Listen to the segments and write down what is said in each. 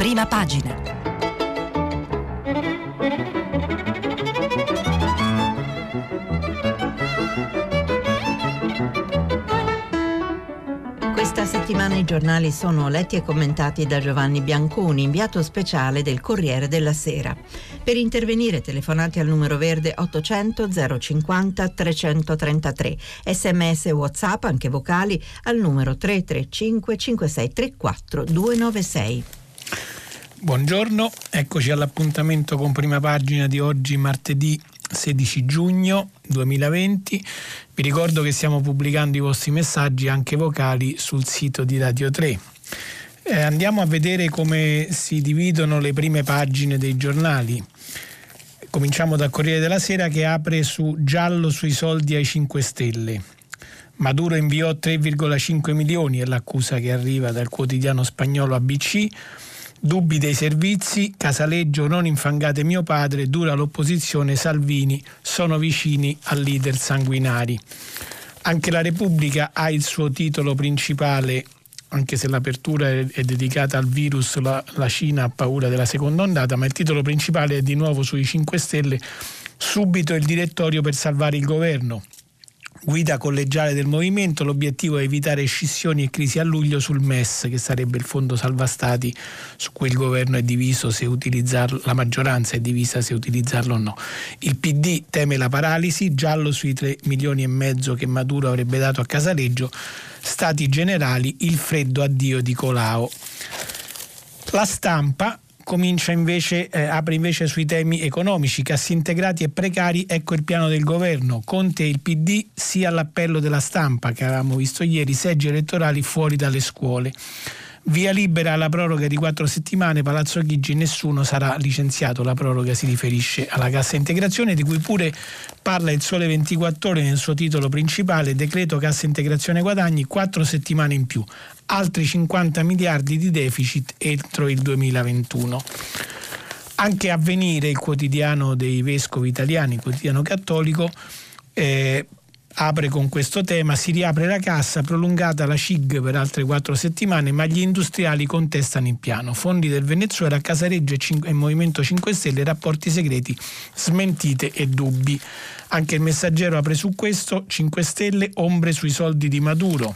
prima pagina. Questa settimana i giornali sono letti e commentati da Giovanni Bianconi, inviato speciale del Corriere della Sera. Per intervenire telefonate al numero verde 800 050 333, sms e whatsapp anche vocali al numero 335 5634 296. Buongiorno, eccoci all'appuntamento con prima pagina di oggi martedì 16 giugno 2020. Vi ricordo che stiamo pubblicando i vostri messaggi anche vocali sul sito di Radio 3. Eh, andiamo a vedere come si dividono le prime pagine dei giornali. Cominciamo dal Corriere della Sera che apre su giallo sui soldi ai 5 Stelle. Maduro inviò 3,5 milioni, è l'accusa che arriva dal quotidiano spagnolo ABC Dubbi dei servizi, Casaleggio non infangate mio padre, dura l'opposizione, Salvini sono vicini al leader sanguinari. Anche la Repubblica ha il suo titolo principale, anche se l'apertura è, dedicata al virus, la, la Cina ha paura della seconda ondata, ma il titolo principale è di nuovo sui 5 Stelle, subito il direttorio per salvare il governo guida collegiale del movimento, l'obiettivo è evitare scissioni e crisi a luglio sul MES, che sarebbe il fondo salva stati su cui il governo è diviso se utilizzarlo, la maggioranza è divisa se utilizzarlo o no. Il PD teme la paralisi, giallo sui 3 milioni e mezzo che Maduro avrebbe dato a Casaleggio, stati generali, il freddo addio di Colau. La stampa comincia invece, eh, apre invece sui temi economici, cassi integrati e precari, ecco il piano del governo, Conte e il PD sia all'appello della stampa che avevamo visto ieri, seggi elettorali fuori dalle scuole. Via libera alla proroga di quattro settimane, Palazzo Chigi nessuno sarà licenziato. La proroga si riferisce alla cassa integrazione di cui pure parla il Sole 24 ore nel suo titolo principale, decreto cassa integrazione guadagni, quattro settimane in più, altri 50 miliardi di deficit entro il 2021. Anche Avvenire, il quotidiano dei vescovi italiani, il quotidiano cattolico, eh, apre con questo tema, si riapre la cassa, prolungata la CIG per altre quattro settimane, ma gli industriali contestano il piano. Fondi del Venezuela, Casareggio e Movimento 5 Stelle, rapporti segreti, smentite e dubbi. Anche il messaggero apre su questo, 5 Stelle, ombre sui soldi di Maduro.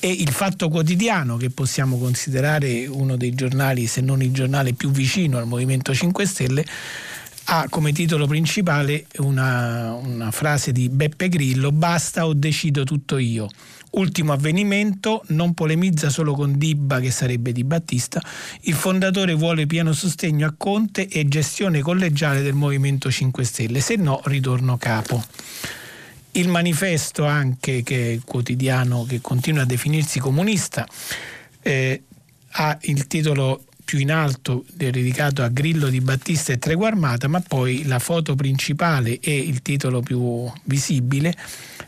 E il Fatto Quotidiano, che possiamo considerare uno dei giornali, se non il giornale più vicino al Movimento 5 Stelle, ha come titolo principale una, una frase di Beppe Grillo, basta o decido tutto io. Ultimo avvenimento, non polemizza solo con Dibba che sarebbe di Battista, il fondatore vuole pieno sostegno a Conte e gestione collegiale del Movimento 5 Stelle, se no ritorno capo. Il manifesto anche, che è quotidiano che continua a definirsi comunista, eh, ha il titolo più in alto dedicato a Grillo di Battista e Tregua Armata, ma poi la foto principale e il titolo più visibile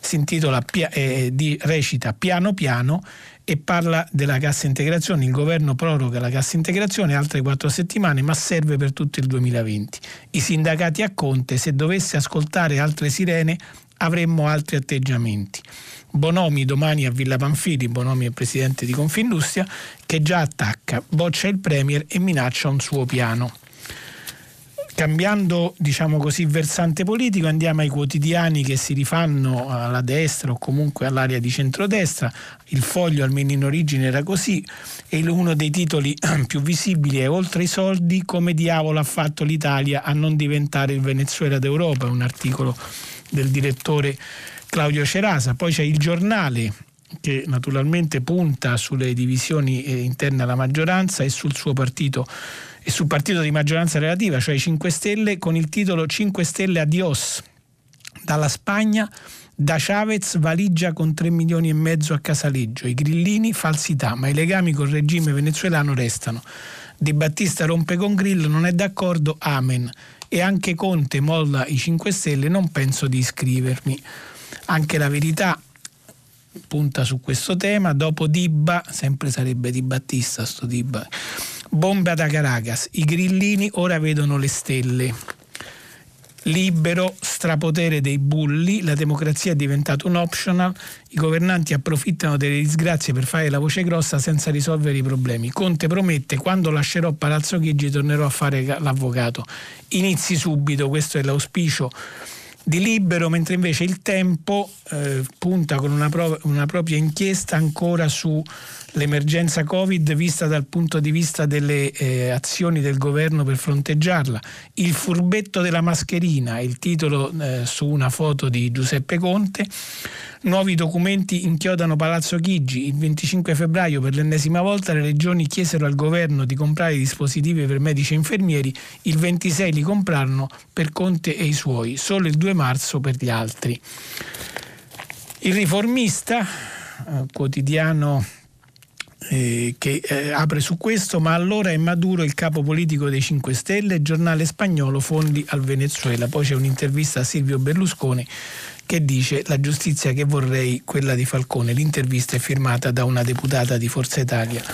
si intitola, eh, di, recita Piano Piano e parla della cassa integrazione. Il governo proroga la cassa integrazione altre quattro settimane, ma serve per tutto il 2020. I sindacati a Conte, se dovesse ascoltare altre sirene, avremmo altri atteggiamenti. Bonomi domani a Villa Panfili, Bonomi è presidente di Confindustria, che già attacca, boccia il Premier e minaccia un suo piano. Cambiando, diciamo così, versante politico, andiamo ai quotidiani che si rifanno alla destra o comunque all'area di centrodestra. Il foglio, almeno in origine, era così e uno dei titoli più visibili è Oltre i soldi, come diavolo ha fatto l'Italia a non diventare il Venezuela d'Europa, un articolo del direttore Claudio Cerasa, poi c'è il giornale che naturalmente punta sulle divisioni eh, interne alla maggioranza e sul suo partito e sul partito di maggioranza relativa, cioè i 5 Stelle, con il titolo 5 Stelle adios. Dalla Spagna, da Chavez valigia con 3 milioni e mezzo a Casaleggio, i grillini falsità, ma i legami col regime venezuelano restano. Di Battista rompe con Grillo, non è d'accordo, amen. E anche Conte molla i 5 Stelle, non penso di iscrivermi. Anche la verità punta su questo tema. Dopo Dibba, sempre sarebbe di Battista sto Dibba. Bomba da Caracas. I grillini ora vedono le stelle. Libero, strapotere dei bulli, la democrazia è diventata un optional, i governanti approfittano delle disgrazie per fare la voce grossa senza risolvere i problemi. Conte promette quando lascerò Palazzo Chigi tornerò a fare l'avvocato. Inizi subito, questo è l'auspicio di Libero, mentre invece il Tempo eh, punta con una, pro- una propria inchiesta ancora su l'emergenza Covid vista dal punto di vista delle eh, azioni del governo per fronteggiarla. Il furbetto della mascherina, il titolo eh, su una foto di Giuseppe Conte. Nuovi documenti inchiodano Palazzo Chigi. Il 25 febbraio per l'ennesima volta le regioni chiesero al governo di comprare dispositivi per medici e infermieri, il 26 li comprarono per Conte e i suoi, solo il 2 marzo per gli altri. Il riformista, eh, quotidiano eh, che eh, apre su questo, ma allora è Maduro il capo politico dei 5 Stelle, giornale spagnolo fondi al Venezuela. Poi c'è un'intervista a Silvio Berlusconi che dice la giustizia che vorrei, quella di Falcone. L'intervista è firmata da una deputata di Forza Italia.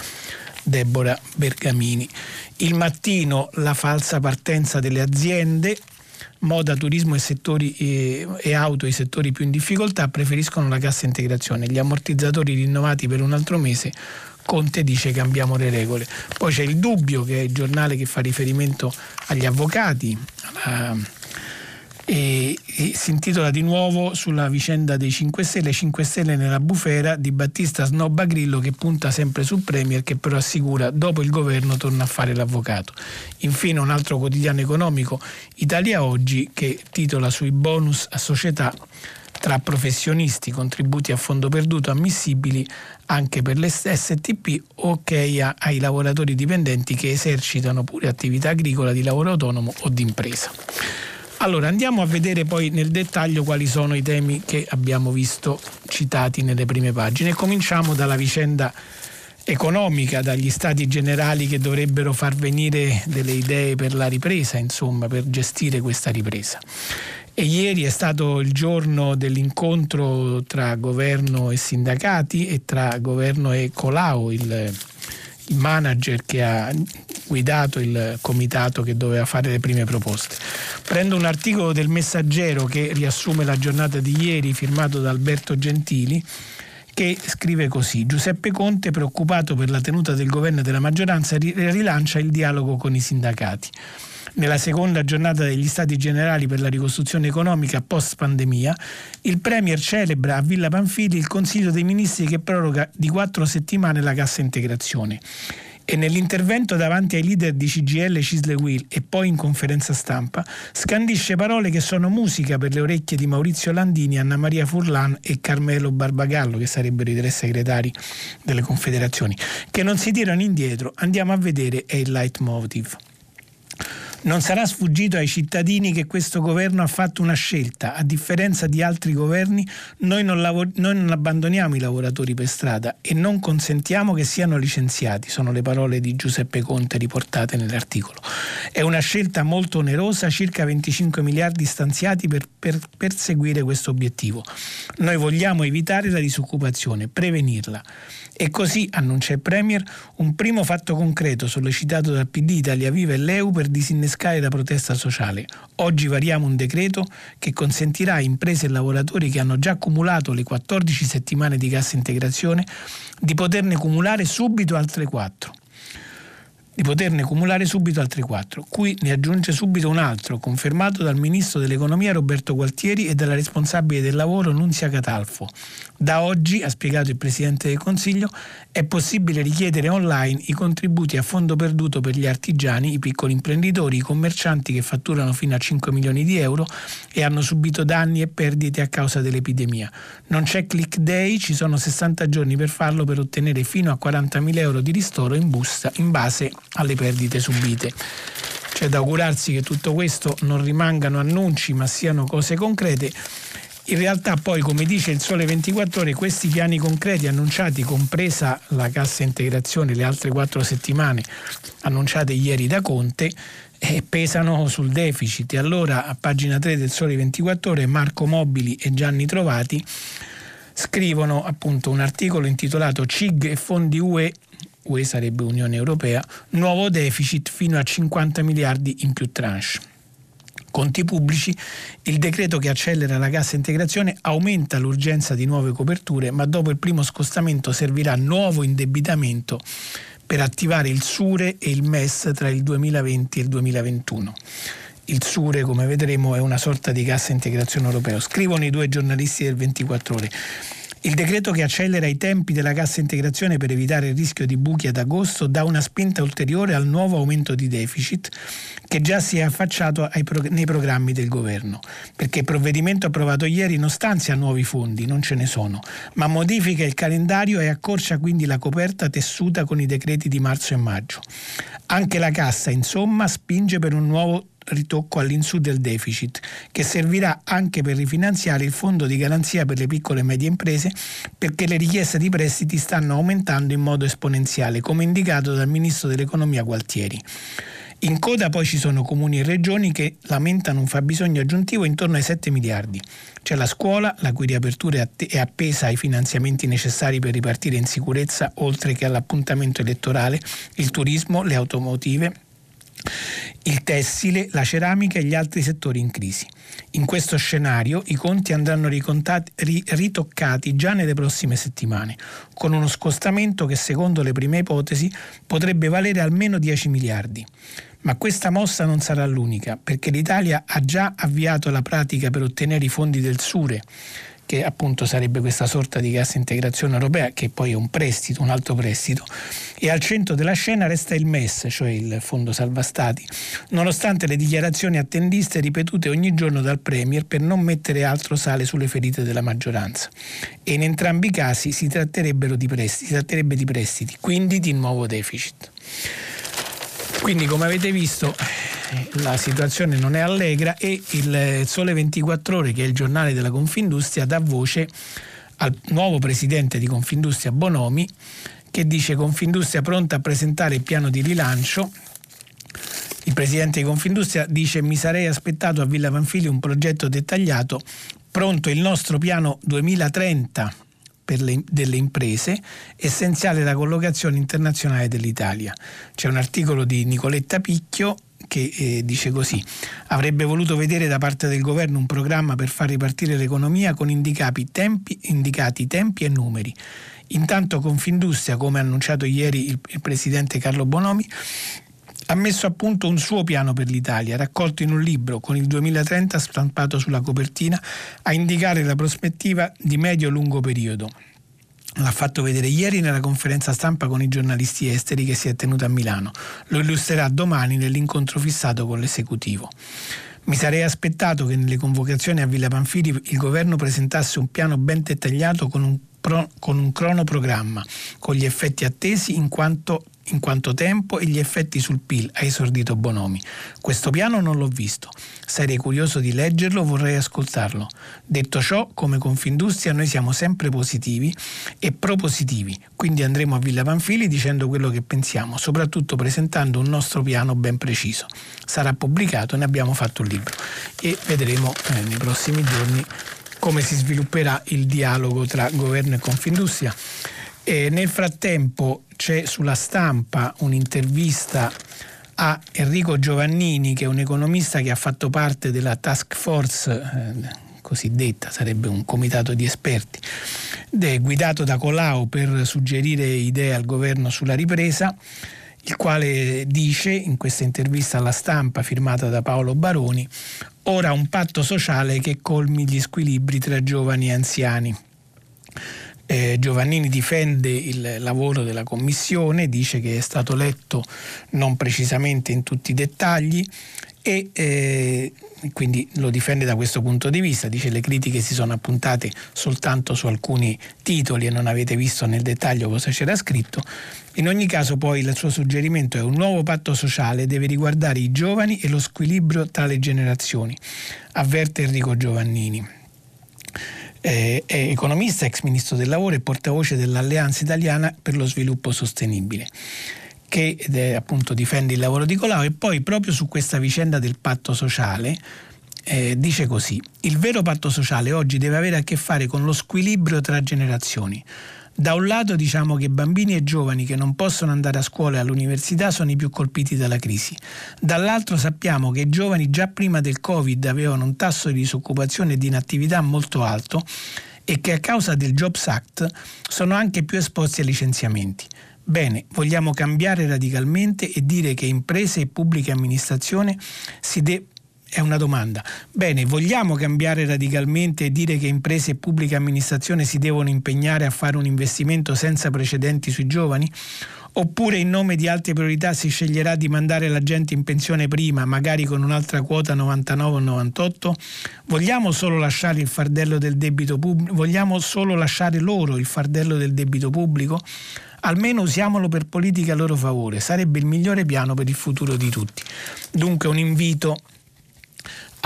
Deborah Bergamini. Il mattino la falsa partenza delle aziende, moda, turismo e, settori, e, e, auto, i settori più in difficoltà, preferiscono la cassa integrazione. Gli ammortizzatori rinnovati per un altro mese Conte dice cambiamo le regole. Poi c'è il dubbio che è il giornale che fa riferimento agli avvocati alla, e, e, si intitola di nuovo sulla vicenda dei 5 Stelle, 5 Stelle nella bufera di Battista Snobba Grillo che punta sempre sul Premier che però assicura dopo il governo torna a fare l'avvocato. Infine un altro quotidiano economico, Italia Oggi, che titola sui bonus a società tra professionisti, contributi a fondo perduto ammissibili anche per le STP, ok ai lavoratori dipendenti che esercitano pure attività agricola di lavoro autonomo o di impresa. Allora andiamo a vedere poi nel dettaglio quali sono i temi che abbiamo visto citati nelle prime pagine. Cominciamo dalla vicenda economica, dagli stati generali che dovrebbero far venire delle idee per la ripresa, insomma, per gestire questa ripresa. E ieri è stato il giorno dell'incontro tra governo e sindacati e tra governo e Colau, il, manager che ha guidato il comitato che doveva fare le prime proposte. Prendo un articolo del Messaggero che riassume la giornata di ieri firmato da Alberto Gentili che scrive così Giuseppe Conte preoccupato per la tenuta del governo e della maggioranza rilancia il dialogo con i sindacati nella seconda giornata degli Stati Generali per la ricostruzione economica post pandemia, il Premier celebra a Villa Panfili il Consiglio dei Ministri che proroga di quattro settimane la cassa integrazione. E nell'intervento davanti ai leader di CGL Cisle Will e poi in conferenza stampa scandisce parole che sono musica per le orecchie di Maurizio Landini, Anna Maria Furlan e Carmelo Barbagallo, che sarebbero i tre segretari delle confederazioni, che non si tirano indietro. Andiamo a vedere è il leitmotiv. Non sarà sfuggito ai cittadini che questo governo ha fatto una scelta. A differenza di altri governi, noi non, lavor- noi non, abbandoniamo i lavoratori per strada e non consentiamo che siano licenziati. Sono le parole di Giuseppe Conte riportate nell'articolo. È una scelta molto onerosa, circa 25 miliardi stanziati per, per perseguire questo obiettivo. Noi vogliamo evitare la disoccupazione, prevenirla. E così, annuncia il Premier, un primo fatto concreto sollecitato dal PD Italia Viva e l'EU per disinnescare la protesta sociale. Oggi variamo un decreto che consentirà a imprese e lavoratori che hanno già accumulato le 14 settimane di cassa integrazione di poterne cumulare subito altre 4 di poterne cumulare subito altri quattro. Qui ne aggiunge subito un altro, confermato dal ministro dell'economia Roberto Gualtieri e dalla responsabile del lavoro Nunzia Catalfo. Da oggi, ha spiegato il Presidente del Consiglio, è possibile richiedere online i contributi a fondo perduto per gli artigiani, i piccoli imprenditori, i commercianti che fatturano fino a 5 milioni di euro e hanno subito danni e perdite a causa dell'epidemia. Non c'è click day, ci sono 60 giorni per farlo per ottenere fino a 40.000 euro di ristoro in busta in base alle perdite subite. C'è da augurarsi che tutto questo non rimangano annunci ma siano cose concrete. In realtà poi, come dice il Sole 24 Ore, questi piani concreti annunciati, compresa la cassa integrazione, le altre quattro settimane annunciate ieri da Conte, eh, pesano sul deficit. E allora a pagina 3 del Sole 24 Ore Marco Mobili e Gianni Trovati scrivono appunto un articolo intitolato CIG e fondi UE UE sarebbe Unione Europea, nuovo deficit fino a 50 miliardi in più tranche. conti pubblici, il decreto che accelera la cassa integrazione aumenta l'urgenza di nuove coperture, ma dopo il primo scostamento servirà nuovo indebitamento per attivare il SURE e il MES tra il 2020 e il 2021 il SURE, come vedremo, è una sorta di cassa integrazione europeo. Scrivono i due giornalisti del 24 ore. Il decreto che accelera i tempi della cassa integrazione per evitare il rischio di buchi ad agosto dà una spinta ulteriore al nuovo aumento di deficit che già si è affacciato prog- nei programmi del governo, perché il provvedimento approvato ieri non stanzia nuovi fondi, non ce ne sono, ma modifica il calendario e accorcia quindi la coperta tessuta con i decreti di marzo e maggio. Anche la cassa, insomma, spinge per un nuovo ritocco all'insù del deficit, che servirà anche per rifinanziare il fondo di garanzia per le piccole e medie imprese, perché le richieste di prestiti stanno aumentando in modo esponenziale, come indicato dal ministro dell'economia Gualtieri. In coda poi ci sono comuni e regioni che lamentano un fabbisogno aggiuntivo intorno ai 7 miliardi. C'è la scuola, la cui riapertura è appesa ai finanziamenti necessari per ripartire in sicurezza, oltre che all'appuntamento elettorale, il turismo, le automotive, il tessile, la ceramica e gli altri settori in crisi. In questo scenario i conti andranno ritoccati già nelle prossime settimane, con uno scostamento che secondo le prime ipotesi potrebbe valere almeno 10 miliardi. Ma questa mossa non sarà l'unica, perché l'Italia ha già avviato la pratica per ottenere i fondi del Sure che appunto sarebbe questa sorta di cassa integrazione europea, che poi è un prestito, un altro prestito, e al centro della scena resta il MES, cioè il Fondo Salva Stati, nonostante le dichiarazioni attendiste ripetute ogni giorno dal Premier per non mettere altro sale sulle ferite della maggioranza. E in entrambi i casi si, di prestiti, si tratterebbe di prestiti, quindi di nuovo deficit. Quindi come avete visto la situazione non è allegra e il Sole 24 Ore, che è il giornale della Confindustria, dà voce al nuovo presidente di Confindustria Bonomi, che dice Confindustria pronta a presentare il piano di rilancio. Il presidente di Confindustria dice mi sarei aspettato a Villa Panfili un progetto dettagliato, pronto il nostro piano 2030 per le, delle imprese, essenziale la collocazione internazionale dell'Italia. C'è un articolo di Nicoletta Picchio che eh, dice così: avrebbe voluto vedere da parte del governo un programma per far ripartire l'economia con indicati tempi, indicati tempi e numeri. Intanto Confindustria, come ha annunciato ieri il, il presidente Carlo Bonomi, ha messo a punto un suo piano per l'Italia, raccolto in un libro con il 2030 stampato sulla copertina, a indicare la prospettiva di medio-lungo periodo. L'ha fatto vedere ieri nella conferenza stampa con i giornalisti esteri che si è tenuta a Milano. Lo illustrerà domani nell'incontro fissato con l'esecutivo. Mi sarei aspettato che nelle convocazioni a Villa Panfili il governo presentasse un piano ben dettagliato con un, pro, con un cronoprogramma, con gli effetti attesi in quanto in quanto tempo e gli effetti sul PIL, ha esordito Bonomi. Questo piano non l'ho visto. Sarei curioso di leggerlo, vorrei ascoltarlo. Detto ciò, come Confindustria noi siamo sempre positivi e propositivi, quindi andremo a Villa Panfili dicendo quello che pensiamo, soprattutto presentando un nostro piano ben preciso. Sarà pubblicato, ne abbiamo fatto un libro e vedremo eh, nei prossimi giorni come si svilupperà il dialogo tra governo e Confindustria. E nel frattempo c'è sulla stampa un'intervista a Enrico Giovannini, che è un economista che ha fatto parte della task force eh, cosiddetta, sarebbe un comitato di esperti, guidato da Colau per suggerire idee al governo sulla ripresa, il quale dice in questa intervista alla stampa firmata da Paolo Baroni, ora un patto sociale che colmi gli squilibri tra giovani e anziani. Eh, Giovannini difende il lavoro della Commissione, dice che è stato letto non precisamente in tutti i dettagli e eh, quindi lo difende da questo punto di vista, dice le critiche si sono appuntate soltanto su alcuni titoli e non avete visto nel dettaglio cosa c'era scritto. In ogni caso poi il suo suggerimento è un nuovo patto sociale deve riguardare i giovani e lo squilibrio tra le generazioni, avverte Enrico Giovannini eh, è economista, ex ministro del lavoro e portavoce dell'Alleanza Italiana per lo Sviluppo Sostenibile che eh, appunto difende il lavoro di Colau e poi proprio su questa vicenda del patto sociale eh, dice così, il vero patto sociale oggi deve avere a che fare con lo squilibrio tra generazioni. Da un lato diciamo che bambini e giovani che non possono andare a scuola e all'università sono i più colpiti dalla crisi. Dall'altro sappiamo che i giovani già prima del Covid avevano un tasso di disoccupazione e di inattività molto alto e che a causa del Jobs Act sono anche più esposti ai licenziamenti. Bene, vogliamo cambiare radicalmente e dire che imprese e pubblica amministrazione si deve è una domanda. Bene, vogliamo cambiare radicalmente e dire che imprese e pubblica amministrazione si devono impegnare a fare un investimento senza precedenti sui giovani? Oppure in nome di altre priorità si sceglierà di mandare la gente in pensione prima, magari con un'altra quota 99 o 98? Vogliamo solo lasciare il fardello del debito pubblico? Vogliamo solo lasciare loro il fardello del debito pubblico? Almeno usiamolo per politiche a loro favore, sarebbe il migliore piano per il futuro di tutti. Dunque un invito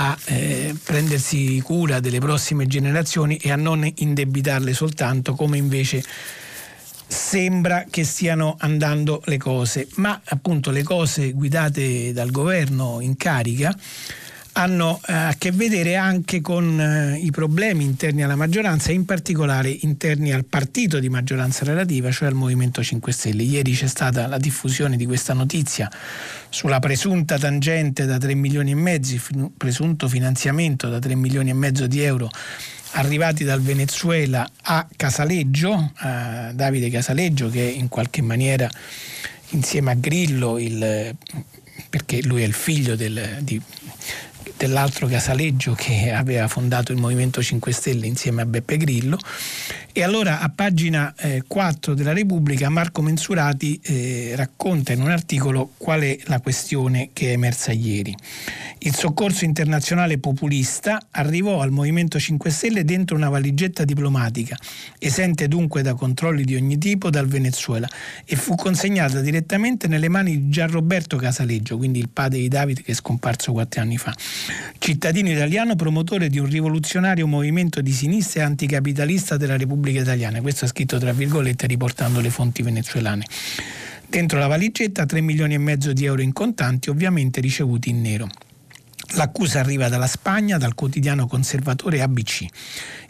a eh, prendersi cura delle prossime generazioni e a non indebitarle soltanto come invece sembra che stiano andando le cose, ma appunto le cose guidate dal governo in carica hanno eh, a che vedere anche con eh, i problemi interni alla maggioranza e in particolare interni al partito di maggioranza relativa, cioè al Movimento 5 Stelle. Ieri c'è stata la diffusione di questa notizia sulla presunta tangente da 3 milioni e mezzo, presunto finanziamento da 3 milioni e mezzo di euro arrivati dal Venezuela a Casaleggio, a Davide Casaleggio che in qualche maniera insieme a Grillo il perché lui è il figlio del, di, dell'altro Casaleggio che aveva fondato il Movimento 5 Stelle insieme a Beppe Grillo. E allora a pagina eh, 4 della Repubblica Marco Mensurati eh, racconta in un articolo qual è la questione che è emersa ieri. Il soccorso internazionale populista arrivò al Movimento 5 Stelle dentro una valigetta diplomatica, esente dunque da controlli di ogni tipo dal Venezuela e fu consegnata direttamente nelle mani di Gianroberto Casaleggio, quindi il padre di Davide che è scomparso quattro anni fa, cittadino italiano promotore di un rivoluzionario movimento di sinistra e anticapitalista della Repubblica Italiana. Questo ha scritto tra virgolette riportando le fonti venezuelane. Dentro la valigetta 3 milioni e mezzo di euro in contanti, ovviamente ricevuti in nero. L'accusa arriva dalla Spagna, dal quotidiano conservatore ABC.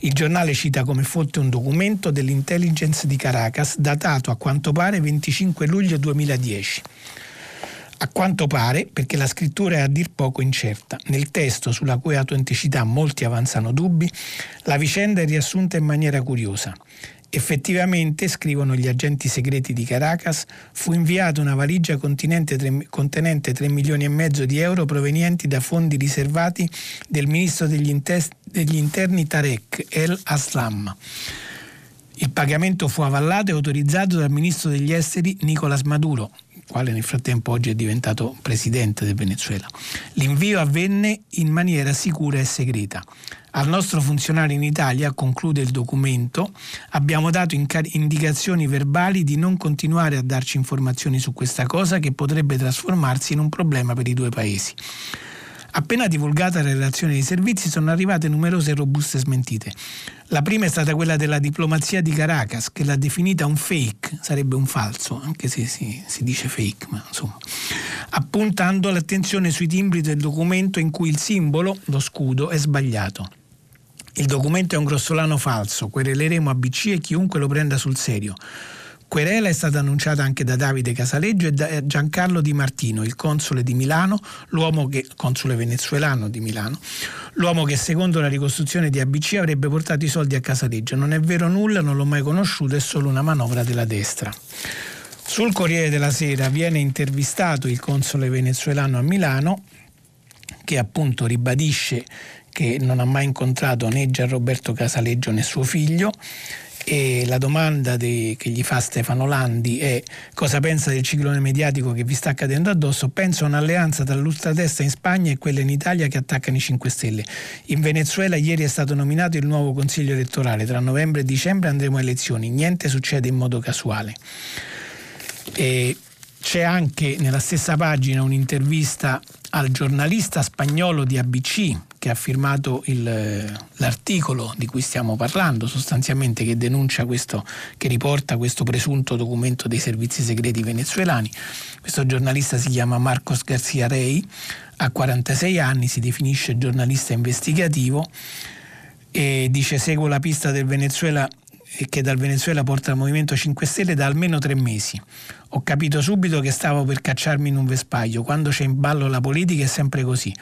Il giornale cita come fonte un documento dell'intelligence di Caracas datato a quanto pare 25 luglio 2010. A quanto pare, perché la scrittura è a dir poco incerta, nel testo sulla cui autenticità molti avanzano dubbi, la vicenda è riassunta in maniera curiosa. Effettivamente, scrivono gli agenti segreti di Caracas, fu inviata una valigia contenente 3, contenente 3 milioni e mezzo di euro provenienti da fondi riservati del ministro degli, inter, degli interni Tarek El Aslam. Il pagamento fu avallato e autorizzato dal ministro degli esteri Nicolás Maduro, quale nel frattempo oggi è diventato presidente del Venezuela. L'invio avvenne in maniera sicura e segreta. Al nostro funzionario in Italia, conclude il documento, abbiamo dato indicazioni verbali di non continuare a darci informazioni su questa cosa che potrebbe trasformarsi in un problema per i due paesi. Appena divulgata la relazione dei servizi sono arrivate numerose e robuste smentite. La prima è stata quella della diplomazia di Caracas, che l'ha definita un fake, sarebbe un falso, anche se si, si dice fake, ma insomma, appuntando l'attenzione sui timbri del documento in cui il simbolo, lo scudo, è sbagliato. Il documento è un grossolano falso, quereleremo a BC e chiunque lo prenda sul serio. Querela è stata annunciata anche da Davide Casaleggio e da Giancarlo Di Martino, il console di Milano, l'uomo che, console venezuelano di Milano, l'uomo che secondo la ricostruzione di ABC avrebbe portato i soldi a Casaleggio. Non è vero nulla, non l'ho mai conosciuto, è solo una manovra della destra. Sul Corriere della Sera viene intervistato il console venezuelano a Milano che appunto ribadisce che non ha mai incontrato né Gian Roberto Casaleggio né suo figlio e la domanda de, che gli fa Stefano Landi è cosa pensa del ciclone mediatico che vi sta accadendo addosso? Penso a un'alleanza tra l'ultradestra in Spagna e quella in Italia che attaccano i 5 Stelle. In Venezuela ieri è stato nominato il nuovo consiglio elettorale, tra novembre e dicembre andremo a elezioni, niente succede in modo casuale. E c'è anche nella stessa pagina un'intervista al giornalista spagnolo di ABC che ha firmato il, l'articolo di cui stiamo parlando, sostanzialmente che denuncia questo, che riporta questo presunto documento dei servizi segreti venezuelani. Questo giornalista si chiama Marcos Garcia Rey, ha 46 anni, si definisce giornalista investigativo e dice seguo la pista del Venezuela che dal Venezuela porta il Movimento 5 Stelle da almeno tre mesi. Ho capito subito che stavo per cacciarmi in un vespaglio. Quando c'è in ballo la politica è sempre così.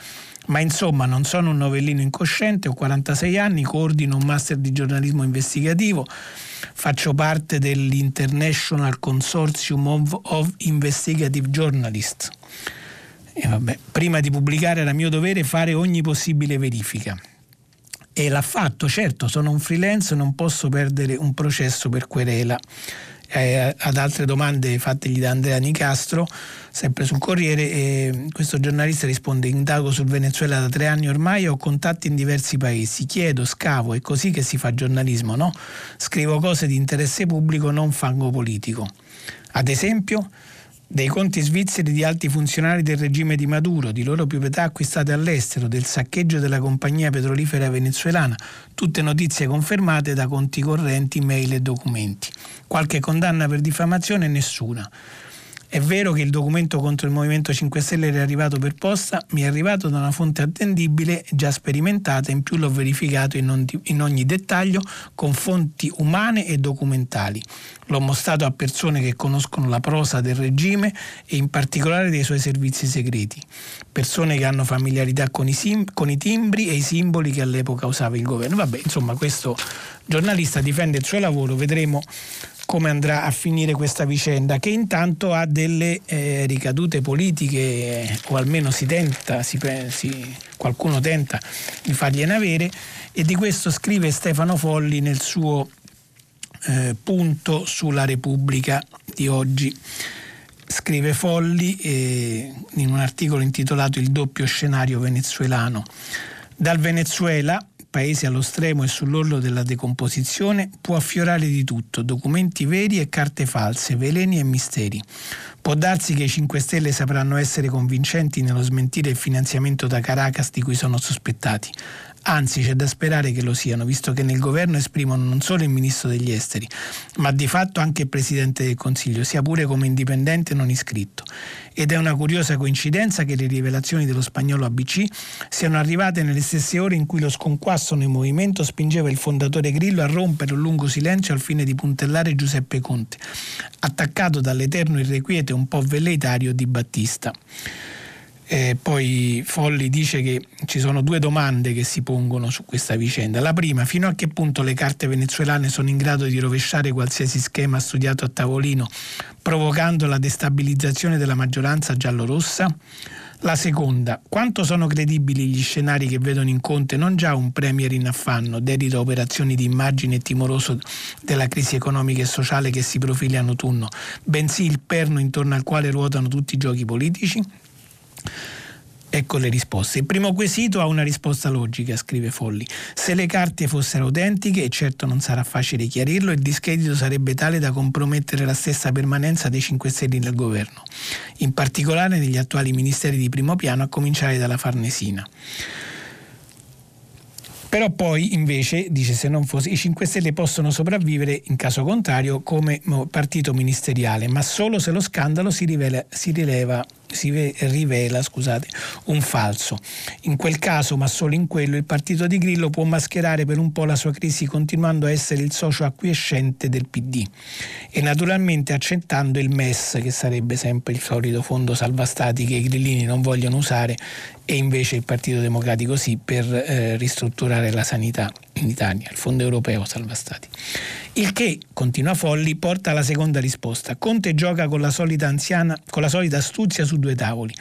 Ma insomma non sono un novellino incosciente, ho 46 anni, coordino un master di giornalismo investigativo, faccio parte dell'International Consortium of, of Investigative Journalists. E vabbè, prima di pubblicare era mio dovere fare ogni possibile verifica. E l'ha fatto, certo, sono un freelance, non posso perdere un processo per querela eh, ad altre domande fattegli da Andrea Nicastro, sempre sul Corriere, e questo giornalista risponde indago sul Venezuela da tre anni ormai, ho contatti in diversi paesi, chiedo, scavo, è così che si fa giornalismo, no? Scrivo cose di interesse pubblico, non fango politico. Ad esempio, dei conti svizzeri di alti funzionari del regime di Maduro, di loro proprietà acquistate all'estero, del saccheggio della compagnia petrolifera venezuelana, tutte notizie confermate da conti correnti, mail e documenti. Qualche condanna per diffamazione? Nessuna. È vero che il documento contro il Movimento 5 Stelle era arrivato per posta, mi è arrivato da una fonte attendibile, già sperimentata, in più l'ho verificato in, ogni dettaglio con fonti umane e documentali. L'ho mostrato a persone che conoscono la prosa del regime e in particolare dei suoi servizi segreti, persone che hanno familiarità con i, sim- con i timbri e i simboli che all'epoca usava il governo. Vabbè, insomma, questo giornalista difende il suo lavoro, vedremo come andrà a finire questa vicenda, che intanto ha delle eh, ricadute politiche, o almeno si tenta, si, si, qualcuno tenta di fargliene avere, e di questo scrive Stefano Folli nel suo eh, punto sulla Repubblica di oggi. Scrive Folli eh, in un articolo intitolato Il doppio scenario venezuelano. Dal Venezuela paese allo stremo e sull'orlo della decomposizione, può affiorare di tutto, documenti veri e carte false, veleni e misteri. Può darsi che i 5 Stelle sapranno essere convincenti nello smentire il finanziamento da Caracas di cui sono sospettati, Anzi, c'è da sperare che lo siano, visto che nel governo esprimono non solo il ministro degli esteri, ma di fatto anche il presidente del Consiglio, sia pure come indipendente non iscritto. Ed è una curiosa coincidenza che le rivelazioni dello spagnolo ABC siano arrivate nelle stesse ore in cui lo sconquasso nel movimento spingeva il fondatore Grillo a rompere un lungo silenzio al fine di puntellare Giuseppe Conte, attaccato dall'eterno irrequieto e un po' velleitario di Battista. Eh, poi Folli dice che ci sono due domande che si pongono su questa vicenda. La prima, fino a che punto le carte venezuelane sono in grado di rovesciare qualsiasi schema studiato a tavolino, provocando la destabilizzazione della maggioranza giallorossa? La seconda, quanto sono credibili gli scenari che vedono in Conte non già un premier in affanno, dedito a operazioni di immagine timoroso della crisi economica e sociale che si profila in autunno, bensì il perno intorno al quale ruotano tutti i giochi politici? Ecco le risposte. Il primo quesito ha una risposta logica, scrive Folli. Se le carte fossero autentiche, e certo non sarà facile chiarirlo, il discredito sarebbe tale da compromettere la stessa permanenza dei 5 Stelle nel governo, in particolare negli attuali ministeri di primo piano, a cominciare dalla Farnesina. Però poi invece dice se non fosse i 5 Stelle possono sopravvivere in caso contrario come partito ministeriale, ma solo se lo scandalo si, rivela, si rileva si rivela scusate, un falso. In quel caso, ma solo in quello, il partito di Grillo può mascherare per un po' la sua crisi continuando a essere il socio acquiescente del PD e naturalmente accettando il MES, che sarebbe sempre il solito fondo salva stati che i grillini non vogliono usare e invece il Partito Democratico sì per eh, ristrutturare la sanità in Italia, il Fondo Europeo Salva Stati. Il che, continua Folli, porta alla seconda risposta. Conte gioca con la solita anziana, con la solita astuzia su due tavoli.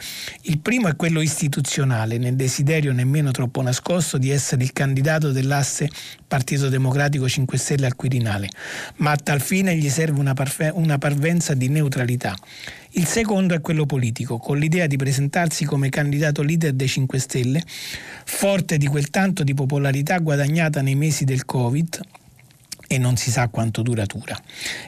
Il primo è quello istituzionale, nel desiderio nemmeno troppo nascosto di essere il candidato dell'asse Partito Democratico 5 Stelle al Quirinale, ma a tal fine gli serve una, parfe- una parvenza di neutralità. Il secondo è quello politico, con l'idea di presentarsi come candidato leader dei 5 Stelle, forte di quel tanto di popolarità guadagnata nei mesi del Covid e non si sa quanto duratura.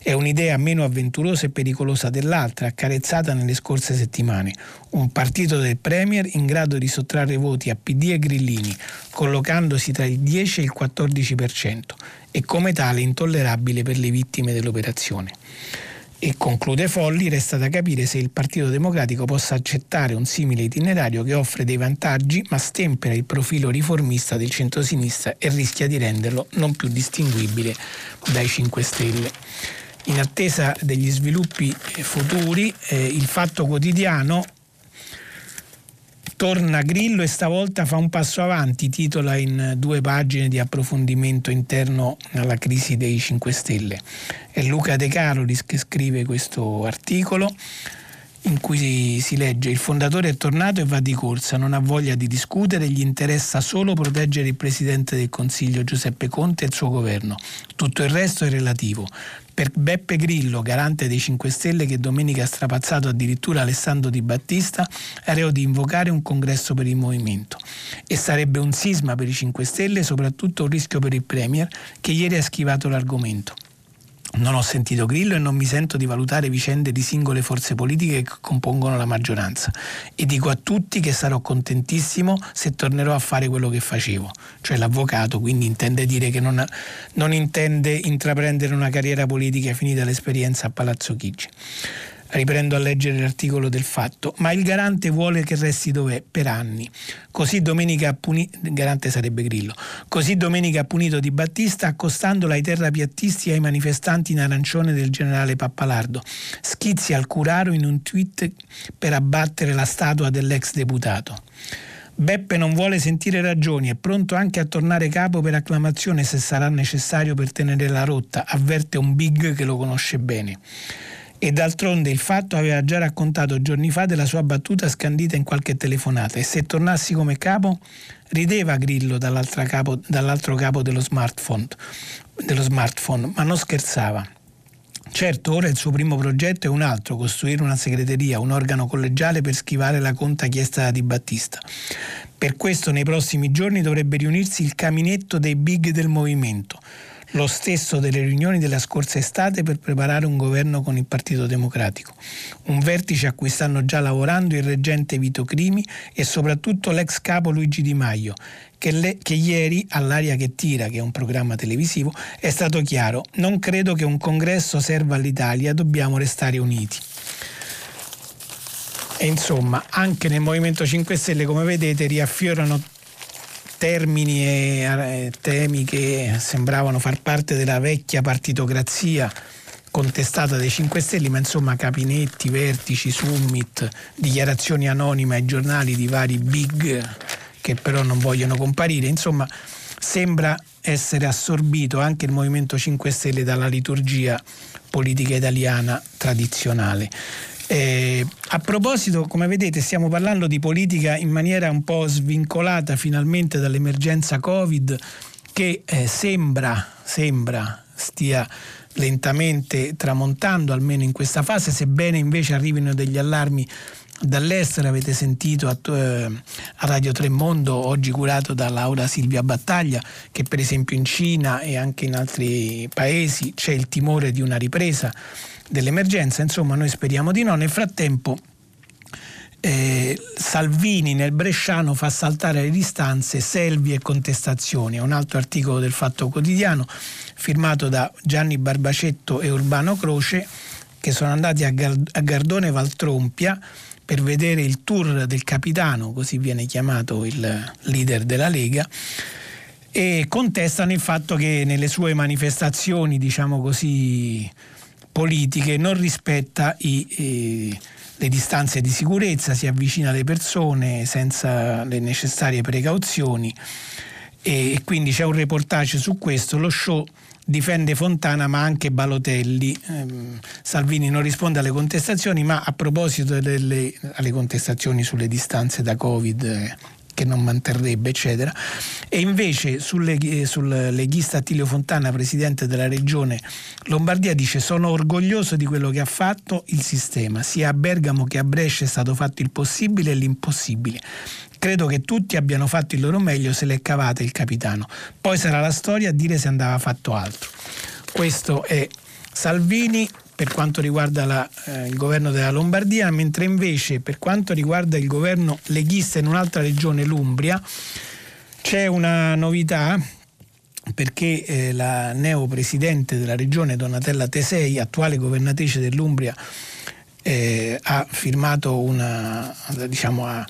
È un'idea meno avventurosa e pericolosa dell'altra, accarezzata nelle scorse settimane. Un partito del Premier in grado di sottrarre voti a PD e Grillini, collocandosi tra il 10 e il 14% e come tale intollerabile per le vittime dell'operazione. E conclude Folli, resta da capire se il Partito Democratico possa accettare un simile itinerario che offre dei vantaggi ma stempera il profilo riformista del centrosinistra e rischia di renderlo non più distinguibile dai 5 Stelle. In attesa degli sviluppi futuri, eh, il Fatto Quotidiano torna Grillo e stavolta fa un passo avanti, titola in due pagine di approfondimento interno alla crisi dei 5 Stelle. È Luca De Carolis che scrive questo articolo in cui si legge il fondatore è tornato e va di corsa, non ha voglia di discutere, gli interessa solo proteggere il Presidente del Consiglio Giuseppe Conte e il suo governo. Tutto il resto è relativo. Per Beppe Grillo, garante dei 5 Stelle che domenica ha strapazzato addirittura Alessandro Di Battista, areo di invocare un congresso per il movimento. E sarebbe un sisma per i 5 Stelle, soprattutto un rischio per il Premier, che ieri ha schivato l'argomento. Non ho sentito Grillo e non mi sento di valutare vicende di singole forze politiche che compongono la maggioranza. E dico a tutti che sarò contentissimo se tornerò a fare quello che facevo, cioè l'avvocato, quindi intende dire che non, non intende intraprendere una carriera politica finita l'esperienza a Palazzo Chigi riprendo a leggere l'articolo del fatto, ma il garante vuole che resti dov'è per anni. Così domenica ha punito, garante sarebbe Grillo, così domenica ha punito Di Battista accostandola ai terrapiattisti e ai manifestanti in arancione del generale Pappalardo. Schizzi al curaro in un tweet per abbattere la statua dell'ex deputato. Beppe non vuole sentire ragioni, è pronto anche a tornare capo per acclamazione se sarà necessario per tenere la rotta, avverte un big che lo conosce bene. E d'altronde il fatto aveva già raccontato giorni fa della sua battuta scandita in qualche telefonata e se tornassi come capo rideva Grillo capo, dall'altro capo dello smartphone, dello smartphone, ma non scherzava. Certo, ora il suo primo progetto è un altro, costruire una segreteria, un organo collegiale per schivare la conta chiesta da Di Battista. Per questo nei prossimi giorni dovrebbe riunirsi il caminetto dei big del movimento lo stesso delle riunioni della scorsa estate per preparare un governo con il Partito Democratico. Un vertice a cui stanno già lavorando il reggente Vito Crimi e soprattutto l'ex capo Luigi Di Maio, che, le, che ieri all'aria che tira, che è un programma televisivo, è stato chiaro, non credo che un congresso serva all'Italia, dobbiamo restare uniti. E insomma, anche nel Movimento 5 Stelle, come vedete, riaffiorano termini e temi che sembravano far parte della vecchia partitocrazia contestata dai 5 Stelle, ma insomma capinetti, vertici, summit, dichiarazioni anonime ai giornali di vari big che però non vogliono comparire, insomma sembra essere assorbito anche il Movimento 5 Stelle dalla liturgia politica italiana tradizionale. Eh, a proposito, come vedete, stiamo parlando di politica in maniera un po' svincolata finalmente dall'emergenza Covid che eh, sembra, sembra stia lentamente tramontando, almeno in questa fase, sebbene invece arrivino degli allarmi dall'estero, avete sentito a, eh, a Radio Tremondo, oggi curato da Laura Silvia Battaglia, che per esempio in Cina e anche in altri paesi c'è il timore di una ripresa dell'emergenza, insomma noi speriamo di no. Nel frattempo eh, Salvini nel Bresciano fa saltare le distanze, selvi e contestazioni. Un altro articolo del Fatto Quotidiano firmato da Gianni Barbacetto e Urbano Croce che sono andati a, Gardone Valtrompia per vedere il tour del capitano, così viene chiamato il leader della Lega e contestano il fatto che nelle sue manifestazioni, diciamo così, politiche non rispetta i, eh, le distanze di sicurezza, si avvicina alle persone senza le necessarie precauzioni e quindi c'è un reportage su questo, lo show difende Fontana ma anche Balotelli. Eh, Salvini non risponde alle contestazioni, ma a proposito delle contestazioni sulle distanze da Covid eh, che non manterrebbe, eccetera. E invece sul, sul leghista Attilio Fontana, presidente della regione Lombardia, dice sono orgoglioso di quello che ha fatto il sistema. Sia a Bergamo che a Brescia è stato fatto il possibile e l'impossibile. Credo che tutti abbiano fatto il loro meglio se l'è cavata il capitano. Poi sarà la storia a dire se andava fatto altro. Questo è Salvini per quanto riguarda la, eh, il governo della Lombardia, mentre invece per quanto riguarda il governo leghista in un'altra regione, l'Umbria, c'è una novità perché eh, la neopresidente della regione Donatella Tesei, attuale governatrice dell'Umbria, eh, ha firmato una, diciamo, ha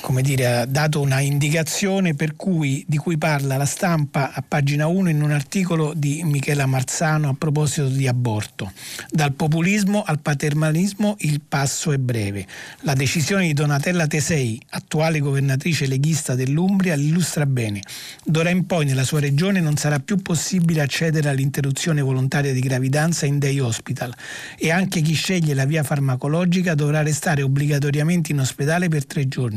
come dire, ha dato una indicazione cui, di cui parla la stampa a pagina 1 in un articolo di Michela Marzano a proposito di aborto. Dal populismo al paternalismo il passo è breve. La decisione di Donatella Tesei, attuale governatrice leghista dell'Umbria, l'illustra bene. D'ora in poi nella sua regione non sarà più possibile accedere all'interruzione volontaria di gravidanza in day hospital e anche chi sceglie la via farmacologica dovrà restare obbligatoriamente in ospedale per tre giorni.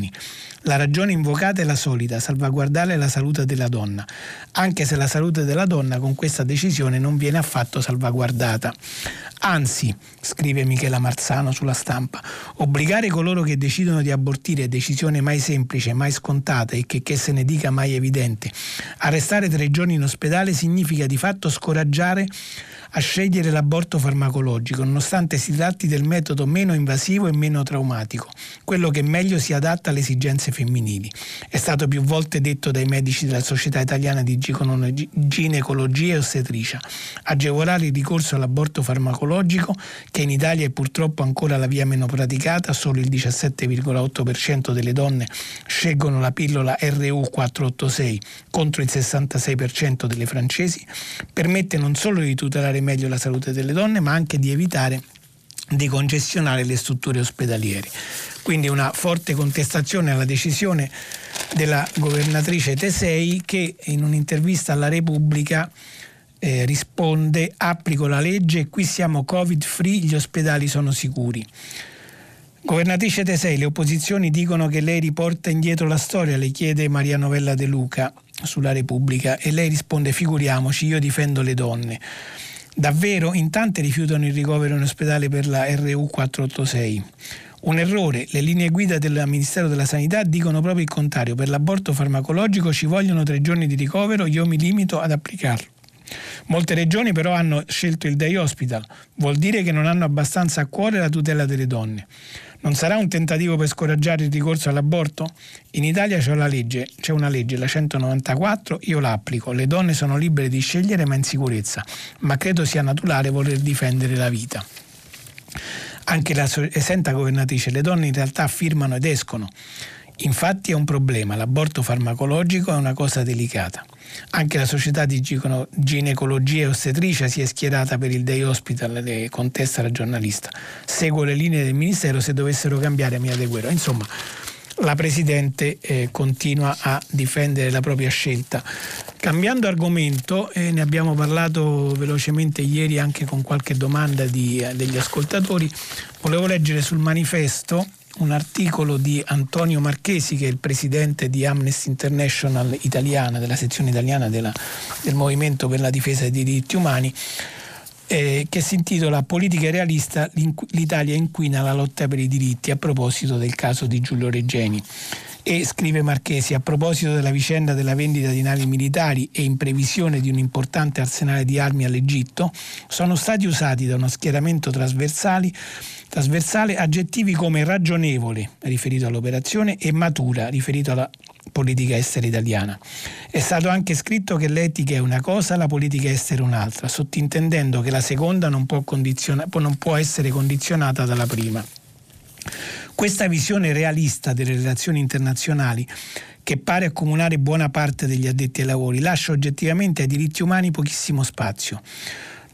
La ragione invocata è la solita, salvaguardare la salute della donna, anche se la salute della donna con questa decisione non viene affatto salvaguardata. Anzi, scrive Michela Marzano sulla stampa, obbligare coloro che decidono di abortire decisione mai semplice, mai scontata e che, che se ne dica mai evidente. A restare tre giorni in ospedale significa di fatto scoraggiare a scegliere l'aborto farmacologico, nonostante si tratti del metodo meno invasivo e meno traumatico, quello che meglio si adatta alle esigenze femminili. È stato più volte detto dai medici della Società Italiana di Ginecologia e Ostetricia. Agevolare il ricorso all'aborto farmacologico, che in Italia è purtroppo ancora la via meno praticata, solo il 17,8% delle donne scelgono la pillola RU486 contro il 66% delle francesi, permette non solo di tutelare meglio la salute delle donne, ma anche di evitare di congestionare le strutture ospedaliere. Quindi una forte contestazione alla decisione della governatrice Tesei che in un'intervista alla Repubblica eh, risponde applico la legge e qui siamo covid free, gli ospedali sono sicuri. Governatrice Tesei, le opposizioni dicono che lei riporta indietro la storia, le chiede Maria Novella De Luca sulla Repubblica e lei risponde figuriamoci, io difendo le donne. Davvero in tante rifiutano il ricovero in ospedale per la RU486. Un errore, le linee guida del Ministero della Sanità dicono proprio il contrario, per l'aborto farmacologico ci vogliono tre giorni di ricovero, io mi limito ad applicarlo. Molte regioni però hanno scelto il day hospital, vuol dire che non hanno abbastanza a cuore la tutela delle donne. Non sarà un tentativo per scoraggiare il ricorso all'aborto? In Italia c'è una legge, c'è una legge, la 194, io la applico. Le donne sono libere di scegliere ma in sicurezza, ma credo sia naturale voler difendere la vita. Anche la esenta governatrice, le donne in realtà firmano ed escono. Infatti è un problema, l'aborto farmacologico è una cosa delicata. Anche la società di ginecologia e ostetricia si è schierata per il day hospital, le contesta la giornalista. Seguo le linee del Ministero, se dovessero cambiare mi adeguerò. Insomma, la Presidente eh, continua a difendere la propria scelta. Cambiando argomento, eh, ne abbiamo parlato velocemente ieri anche con qualche domanda di, eh, degli ascoltatori, volevo leggere sul manifesto un articolo di Antonio Marchesi, che è il presidente di Amnesty International italiana, della sezione italiana della, del Movimento per la difesa dei diritti umani, eh, che si intitola Politica realista, l'Italia inquina la lotta per i diritti a proposito del caso di Giulio Reggeni. E scrive Marchesi, a proposito della vicenda della vendita di navi militari e in previsione di un importante arsenale di armi all'Egitto, sono stati usati da uno schieramento trasversale aggettivi come ragionevole, riferito all'operazione, e matura, riferito alla politica estera italiana. È stato anche scritto che l'etica è una cosa, la politica estera un'altra, sottintendendo che la seconda non può, non può essere condizionata dalla prima. Questa visione realista delle relazioni internazionali che pare accomunare buona parte degli addetti ai lavori, lascia oggettivamente ai diritti umani pochissimo spazio.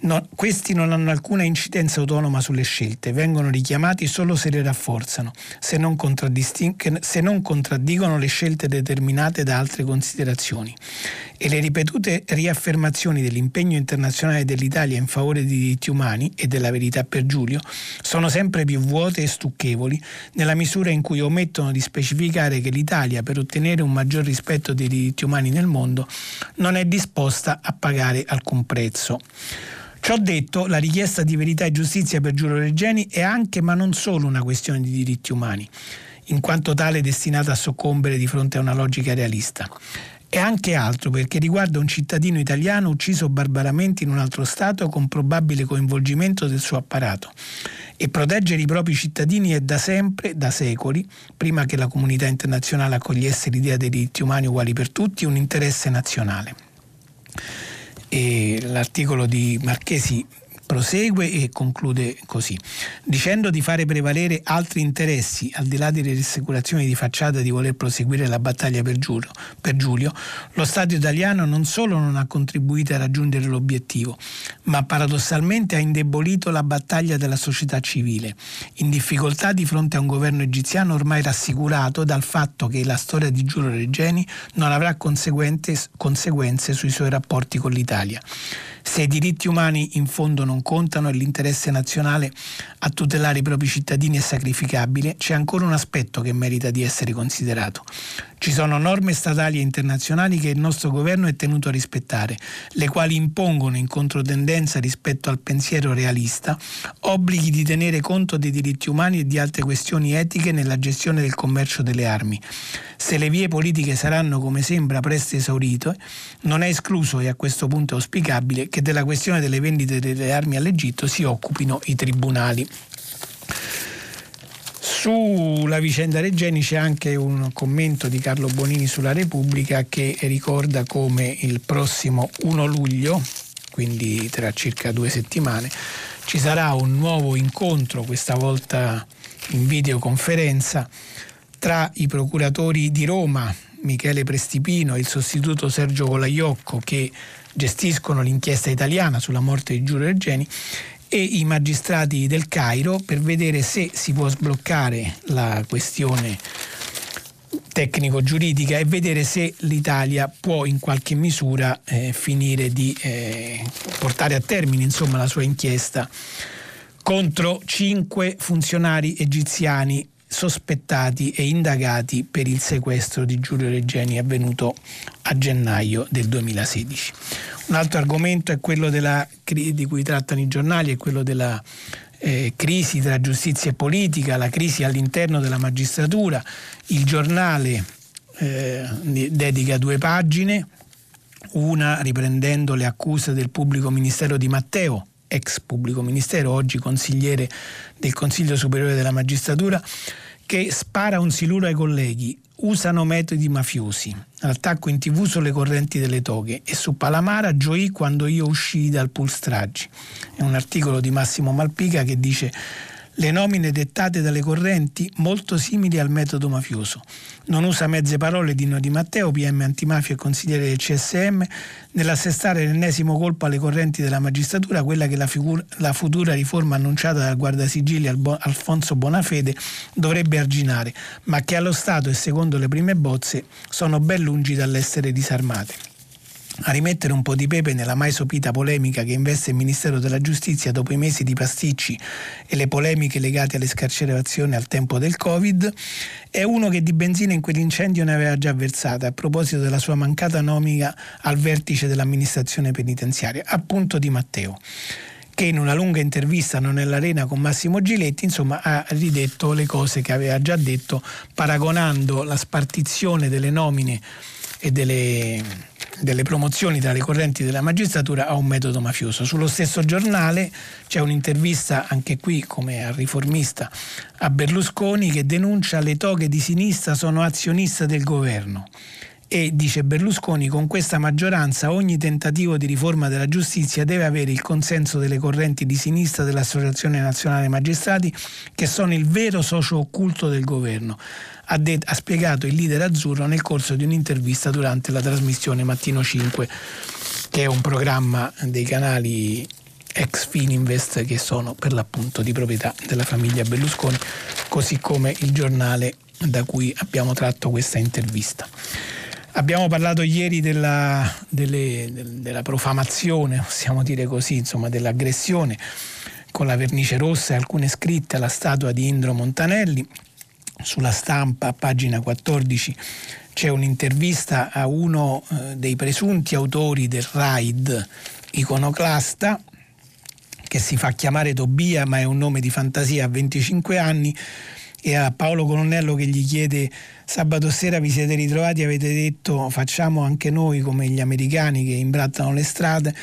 No, questi non hanno alcuna incidenza autonoma sulle scelte, vengono richiamati solo se le rafforzano, se non, se non, contraddicono le scelte determinate da altre considerazioni. E le ripetute riaffermazioni dell'impegno internazionale dell'Italia in favore dei diritti umani e della verità per Giulio sono sempre più vuote e stucchevoli nella misura in cui omettono di specificare che l'Italia, per ottenere un maggior rispetto dei diritti umani nel mondo, non è disposta a pagare alcun prezzo. Ciò detto, la richiesta di verità e giustizia per Giulio Reggeni è anche ma non solo una questione di diritti umani, in quanto tale destinata a soccombere di fronte a una logica realista. È anche altro perché riguarda un cittadino italiano ucciso barbaramente in un altro Stato con probabile coinvolgimento del suo apparato. E proteggere i propri cittadini è da sempre, da secoli, prima che la comunità internazionale accogliesse l'idea dei diritti umani uguali per tutti, un interesse nazionale. L'articolo di Marchesi Prosegue e conclude così, dicendo di fare prevalere altri interessi al di là delle rassicurazioni di facciata di voler proseguire la battaglia per Giulio, per Giulio, lo Stato italiano non solo non ha contribuito a raggiungere l'obiettivo, ma paradossalmente ha indebolito la battaglia della società civile, in difficoltà di fronte a un governo egiziano ormai rassicurato dal fatto che la storia di Giulio Regeni non avrà conseguenze sui suoi rapporti con l'Italia. Se i diritti umani in fondo non contano e l'interesse nazionale a tutelare i propri cittadini è sacrificabile, c'è ancora un aspetto che merita di essere considerato. Ci sono norme statali e internazionali che il nostro governo è tenuto a rispettare, le quali impongono in controtendenza rispetto al pensiero realista obblighi di tenere conto dei diritti umani e di altre questioni etiche nella gestione del commercio delle armi. Se le vie politiche saranno, come sembra, presto esaurite, non è escluso e a questo punto auspicabile che della questione delle vendite delle armi all'Egitto si occupino i tribunali. Sulla vicenda Regeni c'è anche un commento di Carlo Bonini sulla Repubblica che ricorda come il prossimo 1 luglio, quindi tra circa due settimane, ci sarà un nuovo incontro, questa volta in videoconferenza, tra i procuratori di Roma, Michele Prestipino e il sostituto Sergio Colaiocco, che gestiscono l'inchiesta italiana sulla morte di Giulio Regeni, e i magistrati del Cairo per vedere se si può sbloccare la questione tecnico-giuridica e vedere se l'Italia può in qualche misura eh, finire di eh, portare a termine insomma, la sua inchiesta contro cinque funzionari egiziani sospettati e indagati per il sequestro di Giulio Regeni avvenuto a gennaio del 2016. Un altro argomento è quello della, di cui trattano i giornali, è quello della eh, crisi tra giustizia e politica, la crisi all'interno della magistratura. Il giornale eh, dedica due pagine, una riprendendo le accuse del pubblico ministero di Matteo, ex pubblico ministero, oggi consigliere del Consiglio Superiore della Magistratura, che spara un siluro ai colleghi, usano metodi mafiosi. L'attacco in tv sulle correnti delle toghe e su Palamara gioì quando io uscii dal pool. È un articolo di Massimo Malpica che dice le nomine dettate dalle correnti molto simili al metodo mafioso. Non usa mezze parole Dino Di Matteo, PM antimafia e consigliere del CSM, nell'assestare l'ennesimo colpo alle correnti della magistratura, quella che la, figura, la futura riforma annunciata dal guardasigilli Alfonso Bonafede dovrebbe arginare, ma che allo Stato e secondo le prime bozze sono ben lungi dall'essere disarmate a rimettere un po' di pepe nella mai sopita polemica che investe il Ministero della Giustizia dopo i mesi di pasticci e le polemiche legate alle scarcerazioni al tempo del Covid, è uno che di benzina in quell'incendio ne aveva già versata a proposito della sua mancata nomica al vertice dell'amministrazione penitenziaria, appunto di Matteo che in una lunga intervista non nell'arena con Massimo Giletti insomma ha ridetto le cose che aveva già detto paragonando la spartizione delle nomine e delle delle promozioni tra le correnti della magistratura a un metodo mafioso. Sullo stesso giornale c'è un'intervista, anche qui come al riformista, a Berlusconi che denuncia le toghe di sinistra sono azioniste del governo. E dice Berlusconi, con questa maggioranza ogni tentativo di riforma della giustizia deve avere il consenso delle correnti di sinistra dell'Associazione Nazionale Magistrati, che sono il vero socio occulto del governo ha, de- ha spiegato il leader azzurro nel corso di un'intervista durante la trasmissione Mattino 5, che è un programma dei canali ex Fininvest che sono per l'appunto di proprietà della famiglia Berlusconi, così come il giornale da cui abbiamo tratto questa intervista. Abbiamo parlato ieri della, delle, della profamazione, possiamo dire così, insomma, dell'aggressione con la vernice rossa e alcune scritte alla statua di Indro Montanelli sulla stampa, pagina 14, c'è un'intervista a uno eh, dei presunti autori del raid iconoclasta, che si fa chiamare Tobia, ma è un nome di fantasia a 25 anni, e a Paolo Colonnello che gli chiede sabato sera vi siete ritrovati avete detto facciamo anche noi come gli americani che imbrattano le strade